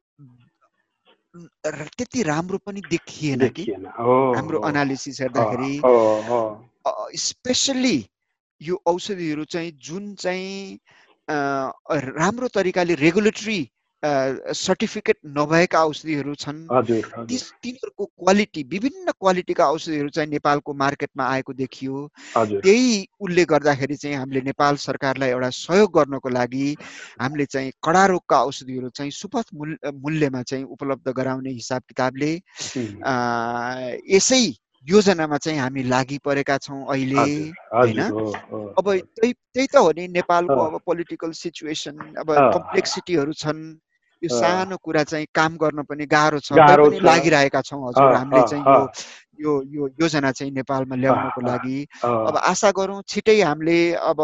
त्यति राम्रो पनि देखिएन कि? हाम्रो
हो,
हेर्दाखेरि स्पेसल्ली यो औषधिहरू चाहिँ जुन चाहिँ राम्रो तरिकाले रेगुलेटरी सर्टिफिकेट नभएका औषधिहरू छन्। तिनीहरूको क्वालिटी विभिन्न क्वालिटीका औषधिहरू चाहिँ नेपालको मार्केटमा आएको देखियो। त्यही उसले गर्दाखेरि चाहिँ हामीले नेपाल सरकारलाई एउटा सहयोग गर्नको लागि हामीले चाहिँ कडा रोगका औषधिहरू चाहिँ सुपथ मूल्य मूल्यमा चाहिँ उपलब्ध गराउने हिसाब किताबले यसै योजनामा चाहिँ हामी लागि परेका छौँ अहिले होइन? अब त्यही त्यही त हो नि नेपालको। अब पोलिटिकल सिचुएसन अब। कम्प्लेक्सिटीहरू छन्। यो। सानो कुरा चाहिँ काम गर्न पनि गाह्रो छ। लागिरहेका छौँ हजुर हामीले चाहिँ। यो यो यो योजना चाहिँ नेपालमा ल्याउनको। लागि अब आशा गरौँ छिटै हामीले अब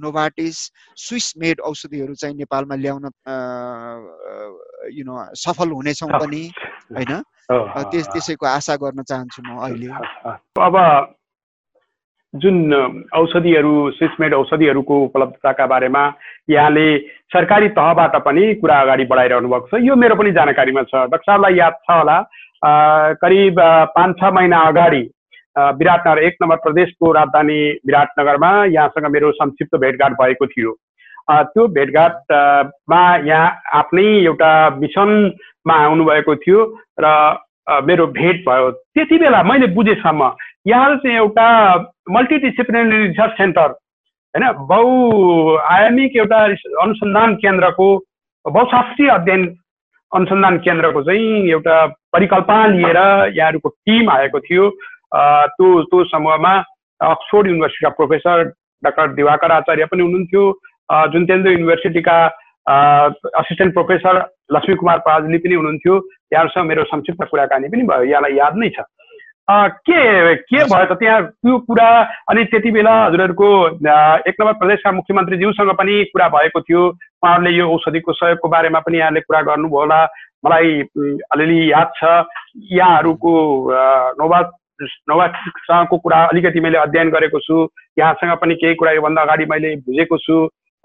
नोभाटिस स्विस मेड औषधिहरू चाहिँ नेपालमा ल्याउन यु नो सफल हुनेछौँ। पनि होइन त्यस। त्यसैको आशा गर्न चाहन्छु म अहिले
अब जुन औषधिहरू सिस्मेड औषधिहरूको उपलब्धताका बारेमा यहाँले सरकारी तहबाट पनि कुरा अगाडि बढाइरहनु भएको छ। यो मेरो पनि जानकारीमा छ। डाक्टर साहबलाई याद छ होला। करिब पाँच छ महिना अगाडि विराटनगर एक नम्बर प्रदेशको राजधानी विराटनगरमा यहाँसँग मेरो संक्षिप्त भेटघाट भएको थियो। त्यो भेटघाटमा यहाँ आफ्नै एउटा मिसनमा आउनुभएको थियो र मेरो भेट भयो। त्यति बेला मैले बुझेसम्म यहाँ चाहिँ एउटा मल्टिडिसिप्लिनरी रिसर्च सेन्टर होइन बहुआयामिक एउटा अनुसन्धान केन्द्रको बहुशास्त्रीय अध्ययन अनुसन्धान केन्द्रको चाहिँ एउटा परिकल्पना लिएर यहाँहरूको टिम आएको थियो। त्यो त्यो समूहमा अक्सफोर्ड युनिभर्सिटीका प्रोफेसर डाक्टर दिवाकर आचार्य पनि हुनुहुन्थ्यो। जुनतेन्द्र युनिभर्सिटीका असिस्टेन्ट प्रोफेसर लक्ष्मी कुमार पाजली पनि हुनुहुन्थ्यो। यहाँहरूसँग मेरो संक्षिप्त कुराकानी पनि भयो। यहाँलाई याद नै छ। के के भयो त? त्यहाँ त्यो कुरा अनि त्यति बेला हजुरहरूको एक नम्बर प्रदेशका मुख्यमन्त्रीज्यूसँग पनि कुरा भएको थियो। उहाँहरूले यो औषधिको सहयोगको बारेमा पनि यहाँले कुरा गर्नुभयो होला। मलाई अलिअलि याद छ। यहाँहरूको नोभा नोभासँगको कुरा अलिकति मैले अध्ययन गरेको छु। यहाँसँग पनि केही कुरा योभन्दा अगाडि मैले बुझेको छु।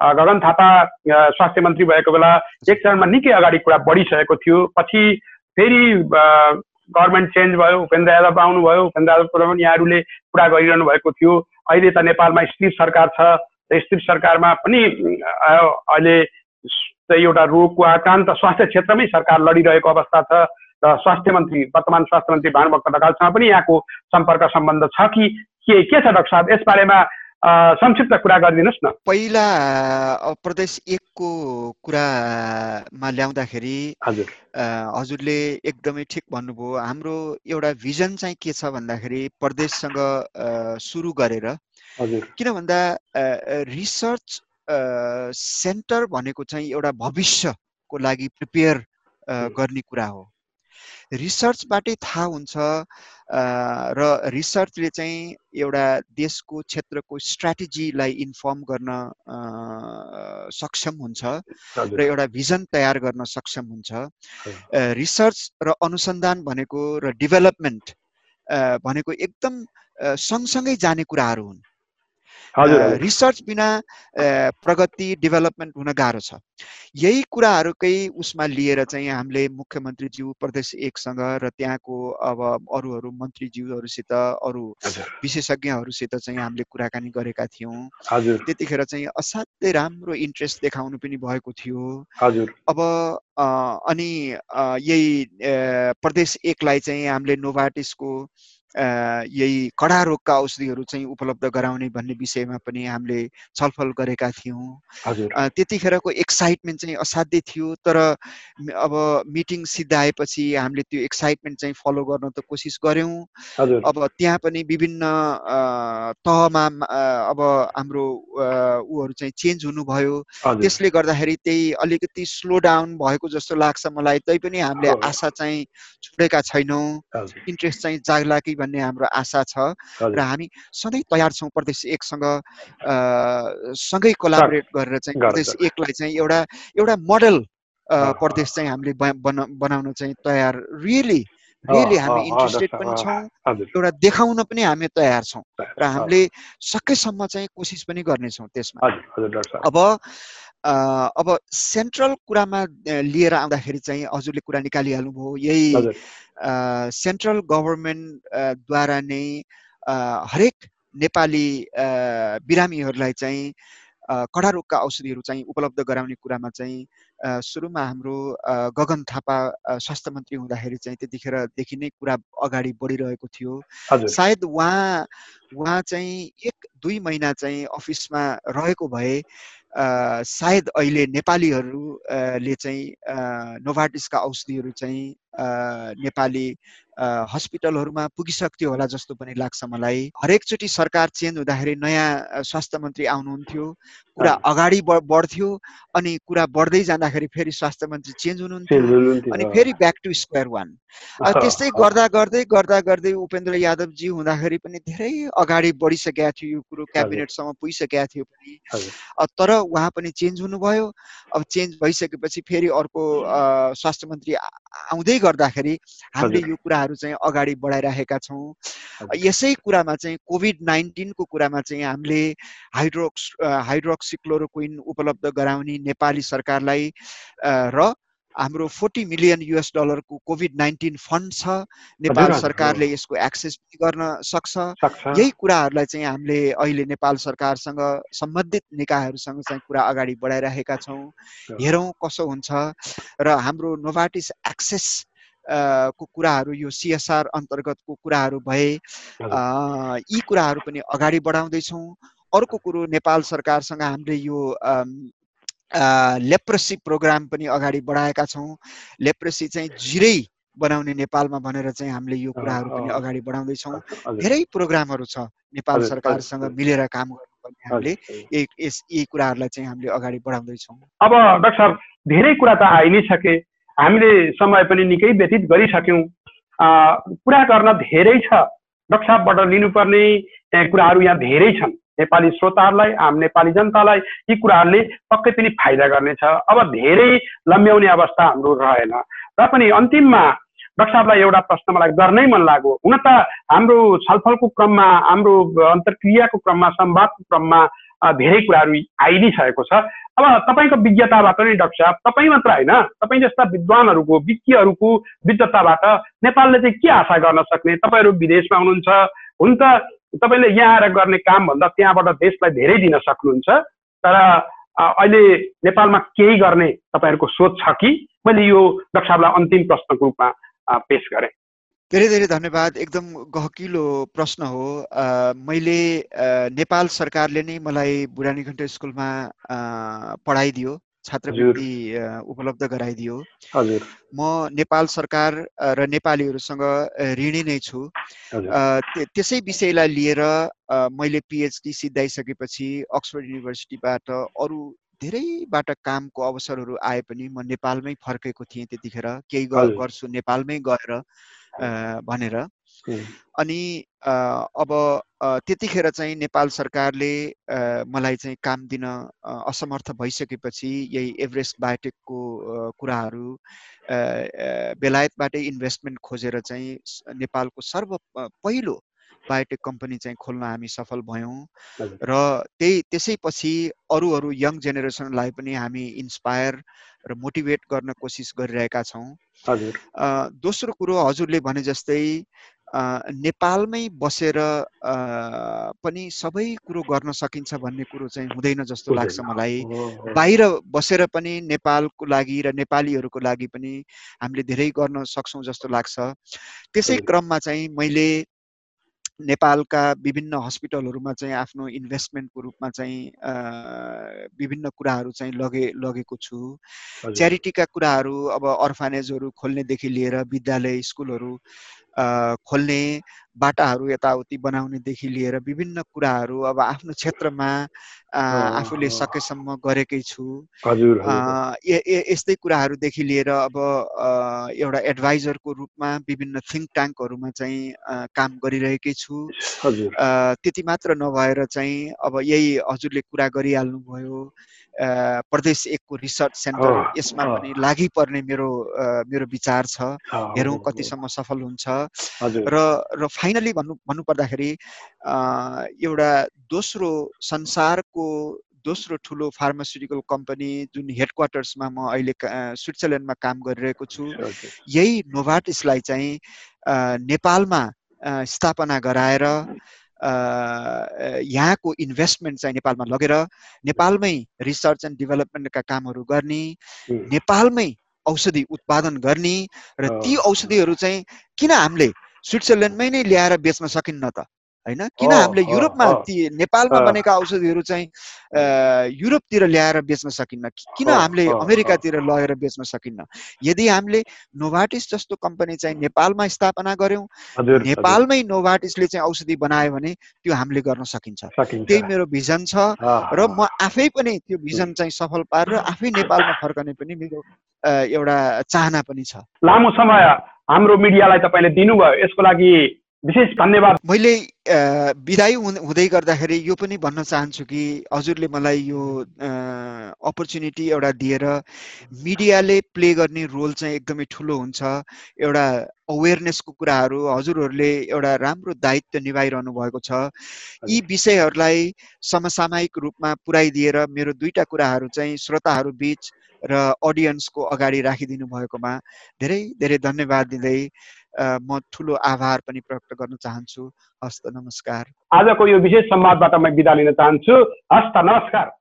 गगन थापा स्वास्थ्य मन्त्री भएको बेला एक चरणमा निकै अगाडि कुरा बढिसकेको थियो। पछि फेरि गभर्मेन्ट चेन्ज भयो उपेन्द्र यादव आउनुभयो उपेन्द्र यादवको पनि यहाँहरूले कुरा गरिरहनु भएको थियो। अहिले त नेपालमा स्थिर सरकार छ स्थिर सरकारमा पनि अहिले एउटा रोगको आक्रान्त स्वास्थ्य क्षेत्रमै सरकार लडिरहेको अवस्था छ र स्वास्थ्य मन्त्री वर्तमान स्वास्थ्य मन्त्री भानुभक्त ढकालसँग पनि यहाँको सम्पर्क सम्बन्ध छ कि के के छ डाक्टर साहब? यसबारेमा संक्षिप्त कुरा गरिदिनुहोस् न
पहिला प्रदेश एकको कुरामा ल्याउँदाखेरि हजुर हजुरले एकदमै ठिक भन्नुभयो हाम्रो एउटा भिजन चाहिँ के छ भन्दाखेरि प्रदेशसँग सुरु गरेर किन भन्दा रिसर्च सेन्टर भनेको चाहिँ एउटा भविष्यको लागि प्रिपेयर गर्ने कुरा हो रिसर्चबाटै थाहा हुन्छ र रिसर्चले चाहिँ एउटा देशको क्षेत्रको स्ट्राटेजीलाई इन्फर्म गर्न सक्षम हुन्छ र एउटा भिजन तयार गर्न सक्षम हुन्छ। रिसर्च र अनुसन्धान भनेको र डेभलपमेन्ट भनेको एकदम सँगसँगै जाने कुराहरू हुन्। रिसर्च बिना प्रगति डेभलपमेन्ट हुन गाह्रो छ। यही कुराहरूकै उसमा लिएर चाहिँ हामीले मुख्यमन्त्रीज्यू प्रदेश एकसँग र त्यहाँको अब अरू अरू मन्त्रीज्यूहरूसित अरू विशेषज्ञहरूसित चाहिँ हामीले कुराकानी गरेका थियौँ। त्यतिखेर चाहिँ असाध्यै राम्रो इन्ट्रेस्ट देखाउनु पनि भएको थियो। अब अनि यही प्रदेश एकलाई चाहिँ हामीले नोभाटिसको यही कडा रोगका औषधिहरू चाहिँ उपलब्ध गराउने भन्ने विषयमा पनि हामीले छलफल गरेका थियौँ। त्यतिखेरको एक्साइटमेन्ट चाहिँ असाध्यै थियो तर अब मिटिङ सिद्धाएपछि हामीले त्यो एक्साइटमेन्ट चाहिँ फलो गर्न त कोसिस गऱ्यौँ। अब त्यहाँ पनि विभिन्न तहमा अब हाम्रो ऊहरू चाहिँ चेन्ज हुनुभयो। त्यसले गर्दाखेरि त्यही अलिकति स्लो डाउन भएको जस्तो लाग्छ मलाई तैपनि हामीले आशा चाहिँ छोडेका छैनौँ। इन्ट्रेस्ट चाहिँ जाग्ला कि भन्ने हाम्रो आशा छ र हामी सधैँ तयार छौँ प्रदेश एकसँग सँगै कोलाबोरेट गरेर चाहिँ प्रदेश एकलाई चाहिँ एउटा एउटा मोडल प्रदेश चाहिँ हामीले बनाउन चाहिँ तयार रियली रियली हामी इन्ट्रेस्टेड पनि छौँ एउटा देखाउन पनि हामी तयार छौँ र हामीले सकेसम्म चाहिँ कोसिस पनि गर्नेछौँ त्यसमा। अब अब सेन्ट्रल कुरामा लिएर आउँदाखेरि चाहिँ हजुरले कुरा निकालिहाल्नुभयो। यही सेन्ट्रल गभर्मेन्टद्वारा नै हरेक नेपाली बिरामीहरूलाई चाहिँ कडा रोगका औषधिहरू चाहिँ उपलब्ध गराउने कुरामा चाहिँ सुरुमा हाम्रो गगन थापा स्वास्थ्य मन्त्री हुँदाखेरि चाहिँ त्यतिखेरदेखि नै कुरा अगाडि बढिरहेको थियो। सायद उहाँ उहाँ चाहिँ एक दुई महिना चाहिँ अफिसमा रहेको भए सायद अहिले नेपालीहरूले चाहिँ नोभाटिसका औषधिहरू चाहिँ नेपाली हस्पिटलहरूमा पुगिसक्थ्यो होला जस्तो पनि लाग्छ मलाई। हरेकचोटि सरकार चेन्ज हुँदाखेरि नयाँ स्वास्थ्य मन्त्री आउनुहुन्थ्यो कुरा अगाडि बढ्थ्यो अनि कुरा बढ्दै जाँदाखेरि फेरि स्वास्थ्य मन्त्री चेन्ज हुनुहुन्थ्यो अनि फेरि ब्याक टु स्क्वायर वान। त्यस्तै गर्दा गर्दै गर्दा गर्दै उपेन्द्र यादवजी हुँदाखेरि पनि धेरै अगाडि बढिसकेका थियो यो कुरो क्याबिनेटसम्म पुगिसकेका थियो पनि। तर उहाँ पनि चेन्ज हुनुभयो। अब चेन्ज भइसकेपछि फेरि अर्को स्वास्थ्य मन्त्री आउँदै गर्दाखेरि हामीले यो कुराहरू चाहिँ अगाडि बढाइराखेका छौँ। यसै कुरामा चाहिँ कोभिड नाइन्टिनको कुरामा चाहिँ हामीले हाइड्रोक्स हाइड्रोक्सिक्लोरोक्विन उपलब्ध गराउने नेपाली सरकारलाई र हाम्रो फोर्टी मिलियन युएस डलरको कोभिड नाइन्टिन फन्ड छ। नेपाल सरकारले यसको एक्सेस गर्न सक्छ। यही कुराहरूलाई चाहिँ हामीले अहिले नेपाल सरकारसँग सम्बन्धित निकायहरूसँग चाहिँ कुरा अगाडि बढाइरहेका छौँ। हेरौँ कसो हुन्छ। र हाम्रो नोभाटिस एक्सेस को कुराहरू यो सिएसआर अन्तर्गतको कुराहरू भए यी कुराहरू पनि अगाडि बढाउँदैछौँ। अर्को कुरो नेपाल सरकारसँग हामीले यो लेप्रेसी प्रोग्राम पनि अगाडि बढाएका छौँ। लेप्रेसी चाहिँ जिरै बनाउने नेपालमा भनेर चाहिँ हामीले यो कुराहरू पनि अगाडि बढाउँदैछौँ। धेरै प्रोग्रामहरू छ नेपाल सरकारसँग मिलेर काम गर्नुपर्ने हामीले यस यी कुराहरूलाई चाहिँ हामीले अगाडि बढाउँदैछौँ।
अब डाक्टर धेरै कुरा त आइ नै सके। हामीले समय पनि निकै व्यतीत गरिसक्यौँ। कुरा गर्न धेरै छ। डाक्टर लिनुपर्ने कुराहरू यहाँ धेरै छन्। नेपाली श्रोताहरूलाई आम नेपाली जनतालाई यी कुराहरूले पक्कै पनि फाइदा गर्नेछ। अब धेरै लम्ब्याउने अवस्था हाम्रो रहेन। र पनि अन्तिममा डाक्टर साहबलाई एउटा प्रश्न मलाई गर्नै मन लाग्यो। हुन त हाम्रो छलफलको क्रममा हाम्रो अन्तर्क्रियाको क्रममा संवादको क्रममा धेरै कुराहरू आइ नै सकेको छ। अब तपाईँको विज्ञताबाट नै डाक्टर साहब तपाईँ मात्र होइन तपाईँ जस्ता विद्वानहरूको विज्ञहरूको विज्ञताबाट नेपालले चाहिँ के आशा गर्न सक्ने? तपाईँहरू विदेशमा हुनुहुन्छ हुन त तपाईँले यहाँ आएर गर्ने कामभन्दा त्यहाँबाट देशलाई धेरै दिन सक्नुहुन्छ तर अहिले नेपालमा केही गर्ने तपाईँहरूको सोच छ कि? मैले यो डाक्टर साहबलाई अन्तिम प्रश्नको रूपमा पेस गरेँ।
धेरै धेरै धन्यवाद। एकदम गहकिलो प्रश्न हो। मैले नेपाल सरकारले नै मलाई बुढानीघण्ट स्कुलमा पढाइदियो छात्रवृत्ति उपलब्ध गराइदियो। म नेपाल सरकार र नेपालीहरूसँग ऋणी नै छु। त्यसै विषयलाई लिएर मैले पिएचडी सिद्धाइसकेपछि अक्सफोर्ड युनिभर्सिटीबाट अरू धेरैबाट कामको अवसरहरू आए पनि म नेपालमै फर्केको थिएँ त्यतिखेर। केही गर्छु नेपालमै गएर। भनेर। अनि अब त्यतिखेर चाहिँ नेपाल सरकारले मलाई चाहिँ काम दिन असमर्थ भइसकेपछि यही एभरेस्ट बायोटेकको कुराहरू बेलायतबाटै इन्भेस्टमेन्ट खोजेर चाहिँ नेपालको सर्व पहिलो बायोटेक कम्पनी चाहिँ खोल्न हामी सफल भयौँ। र त्यही त्यसैपछि अरू अरू यङ जेनेरेसनलाई पनि हामी इन्सपायर र मोटिभेट गर्न कोसिस गरिरहेका छौँ। दोस्रो कुरो हजुरले भने जस्तै नेपालमै बसेर पनि सबै कुरो गर्न सकिन्छ भन्ने कुरो चाहिँ हुँदैन जस्तो लाग्छ मलाई। बाहिर बसेर पनि नेपालको लागि र नेपालीहरूको लागि पनि हामीले धेरै गर्न सक्छौँ जस्तो लाग्छ। त्यसै क्रममा चाहिँ मैले नेपालका विभिन्न हस्पिटलहरूमा चाहिँ आफ्नो इन्भेस्टमेन्टको रूपमा चाहिँ विभिन्न कुराहरू चाहिँ लगे लगेको छु। च्यारिटीका कुराहरू अब अर्फानेजहरू खोल्नेदेखि लिएर विद्यालय स्कुलहरू खोल्ने बाटाहरू यताउति बनाउनेदेखि लिएर विभिन्न कुराहरू अब आफ्नो क्षेत्रमा आफूले सकेसम्म गरेकै छु। यस्तै कुराहरूदेखि लिएर अब एउटा एडभाइजरको रूपमा विभिन्न थिङ्क ट्याङ्कहरूमा चाहिँ काम गरिरहेकै छु। त्यति मात्र नभएर चाहिँ अब यही हजुरले कुरा गरिहाल्नुभयो प्रदेश एकको रिसर्च सेन्टर यसमा पनि लागि पर्ने मेरो मेरो विचार छ। हेरौँ कतिसम्म सफल हुन्छ। र र फाइनली भन्नु भन्नुपर्दाखेरि एउटा दोस्रो संसारको दोस्रो ठुलो फार्मास्युटिकल कम्पनी जुन हेड क्वार्टर्समा म अहिले स्विट्जरल्यान्डमा काम गरिरहेको छु यही नोभाटिसलाई चाहिँ नेपालमा स्थापना गराएर यहाँको इन्भेस्टमेन्ट चाहिँ नेपालमा लगेर नेपालमै रिसर्च एन्ड डेभलपमेन्टका कामहरू गर्ने नेपालमै औषधि उत्पादन गर्ने र ती औषधिहरू चाहिँ किन हामीले स्विट्जरल्यान्डमै नै ल्याएर बेच्न सकिन्न त होइन? किन हामीले युरोपमा ती नेपालमा बनेका औषधिहरू चाहिँ युरोपतिर ल्याएर बेच्न सकिन्न? किन हामीले अमेरिकातिर लगेर बेच्न सकिन्न? यदि हामीले नोभाटिस जस्तो कम्पनी चाहिँ नेपालमा स्थापना गर्यौँ नेपालमै नोभाटिसले चाहिँ औषधि बनायो भने त्यो हामीले गर्न सकिन्छ। त्यही मेरो भिजन छ र म आफै पनि त्यो भिजन चाहिँ सफल पारेर आफै नेपालमा फर्कने पनि मेरो एउटा चाहना पनि छ।
लामो समय हाम्रो मिडियालाई तपाईँले दिनुभयो। यसको लागि विशेष धन्यवाद।
मैले विदाई हुँदै गर्दाखेरि यो पनि भन्न चाहन्छु कि हजुरले मलाई यो अपर्च्युनिटी एउटा दिएर मिडियाले प्ले गर्ने रोल चाहिँ एकदमै ठुलो हुन्छ। एउटा अवेरनेसको कुराहरू हजुरहरूले एउटा राम्रो दायित्व निभाइरहनु भएको छ। यी विषयहरूलाई समसामयिक रूपमा पुर्याइदिएर मेरो दुईवटा कुराहरू चाहिँ श्रोताहरू बिच र अडियन्सको अगाडि राखिदिनु भएकोमा धेरै धेरै धन्यवाद दिँदै म ठुलो आभार पनि प्रकट गर्न चाहन्छु। हस्त नमस्कार।
आजको यो विशेष संवादबाट म बिदा लिन चाहन्छु। हस्त नमस्कार।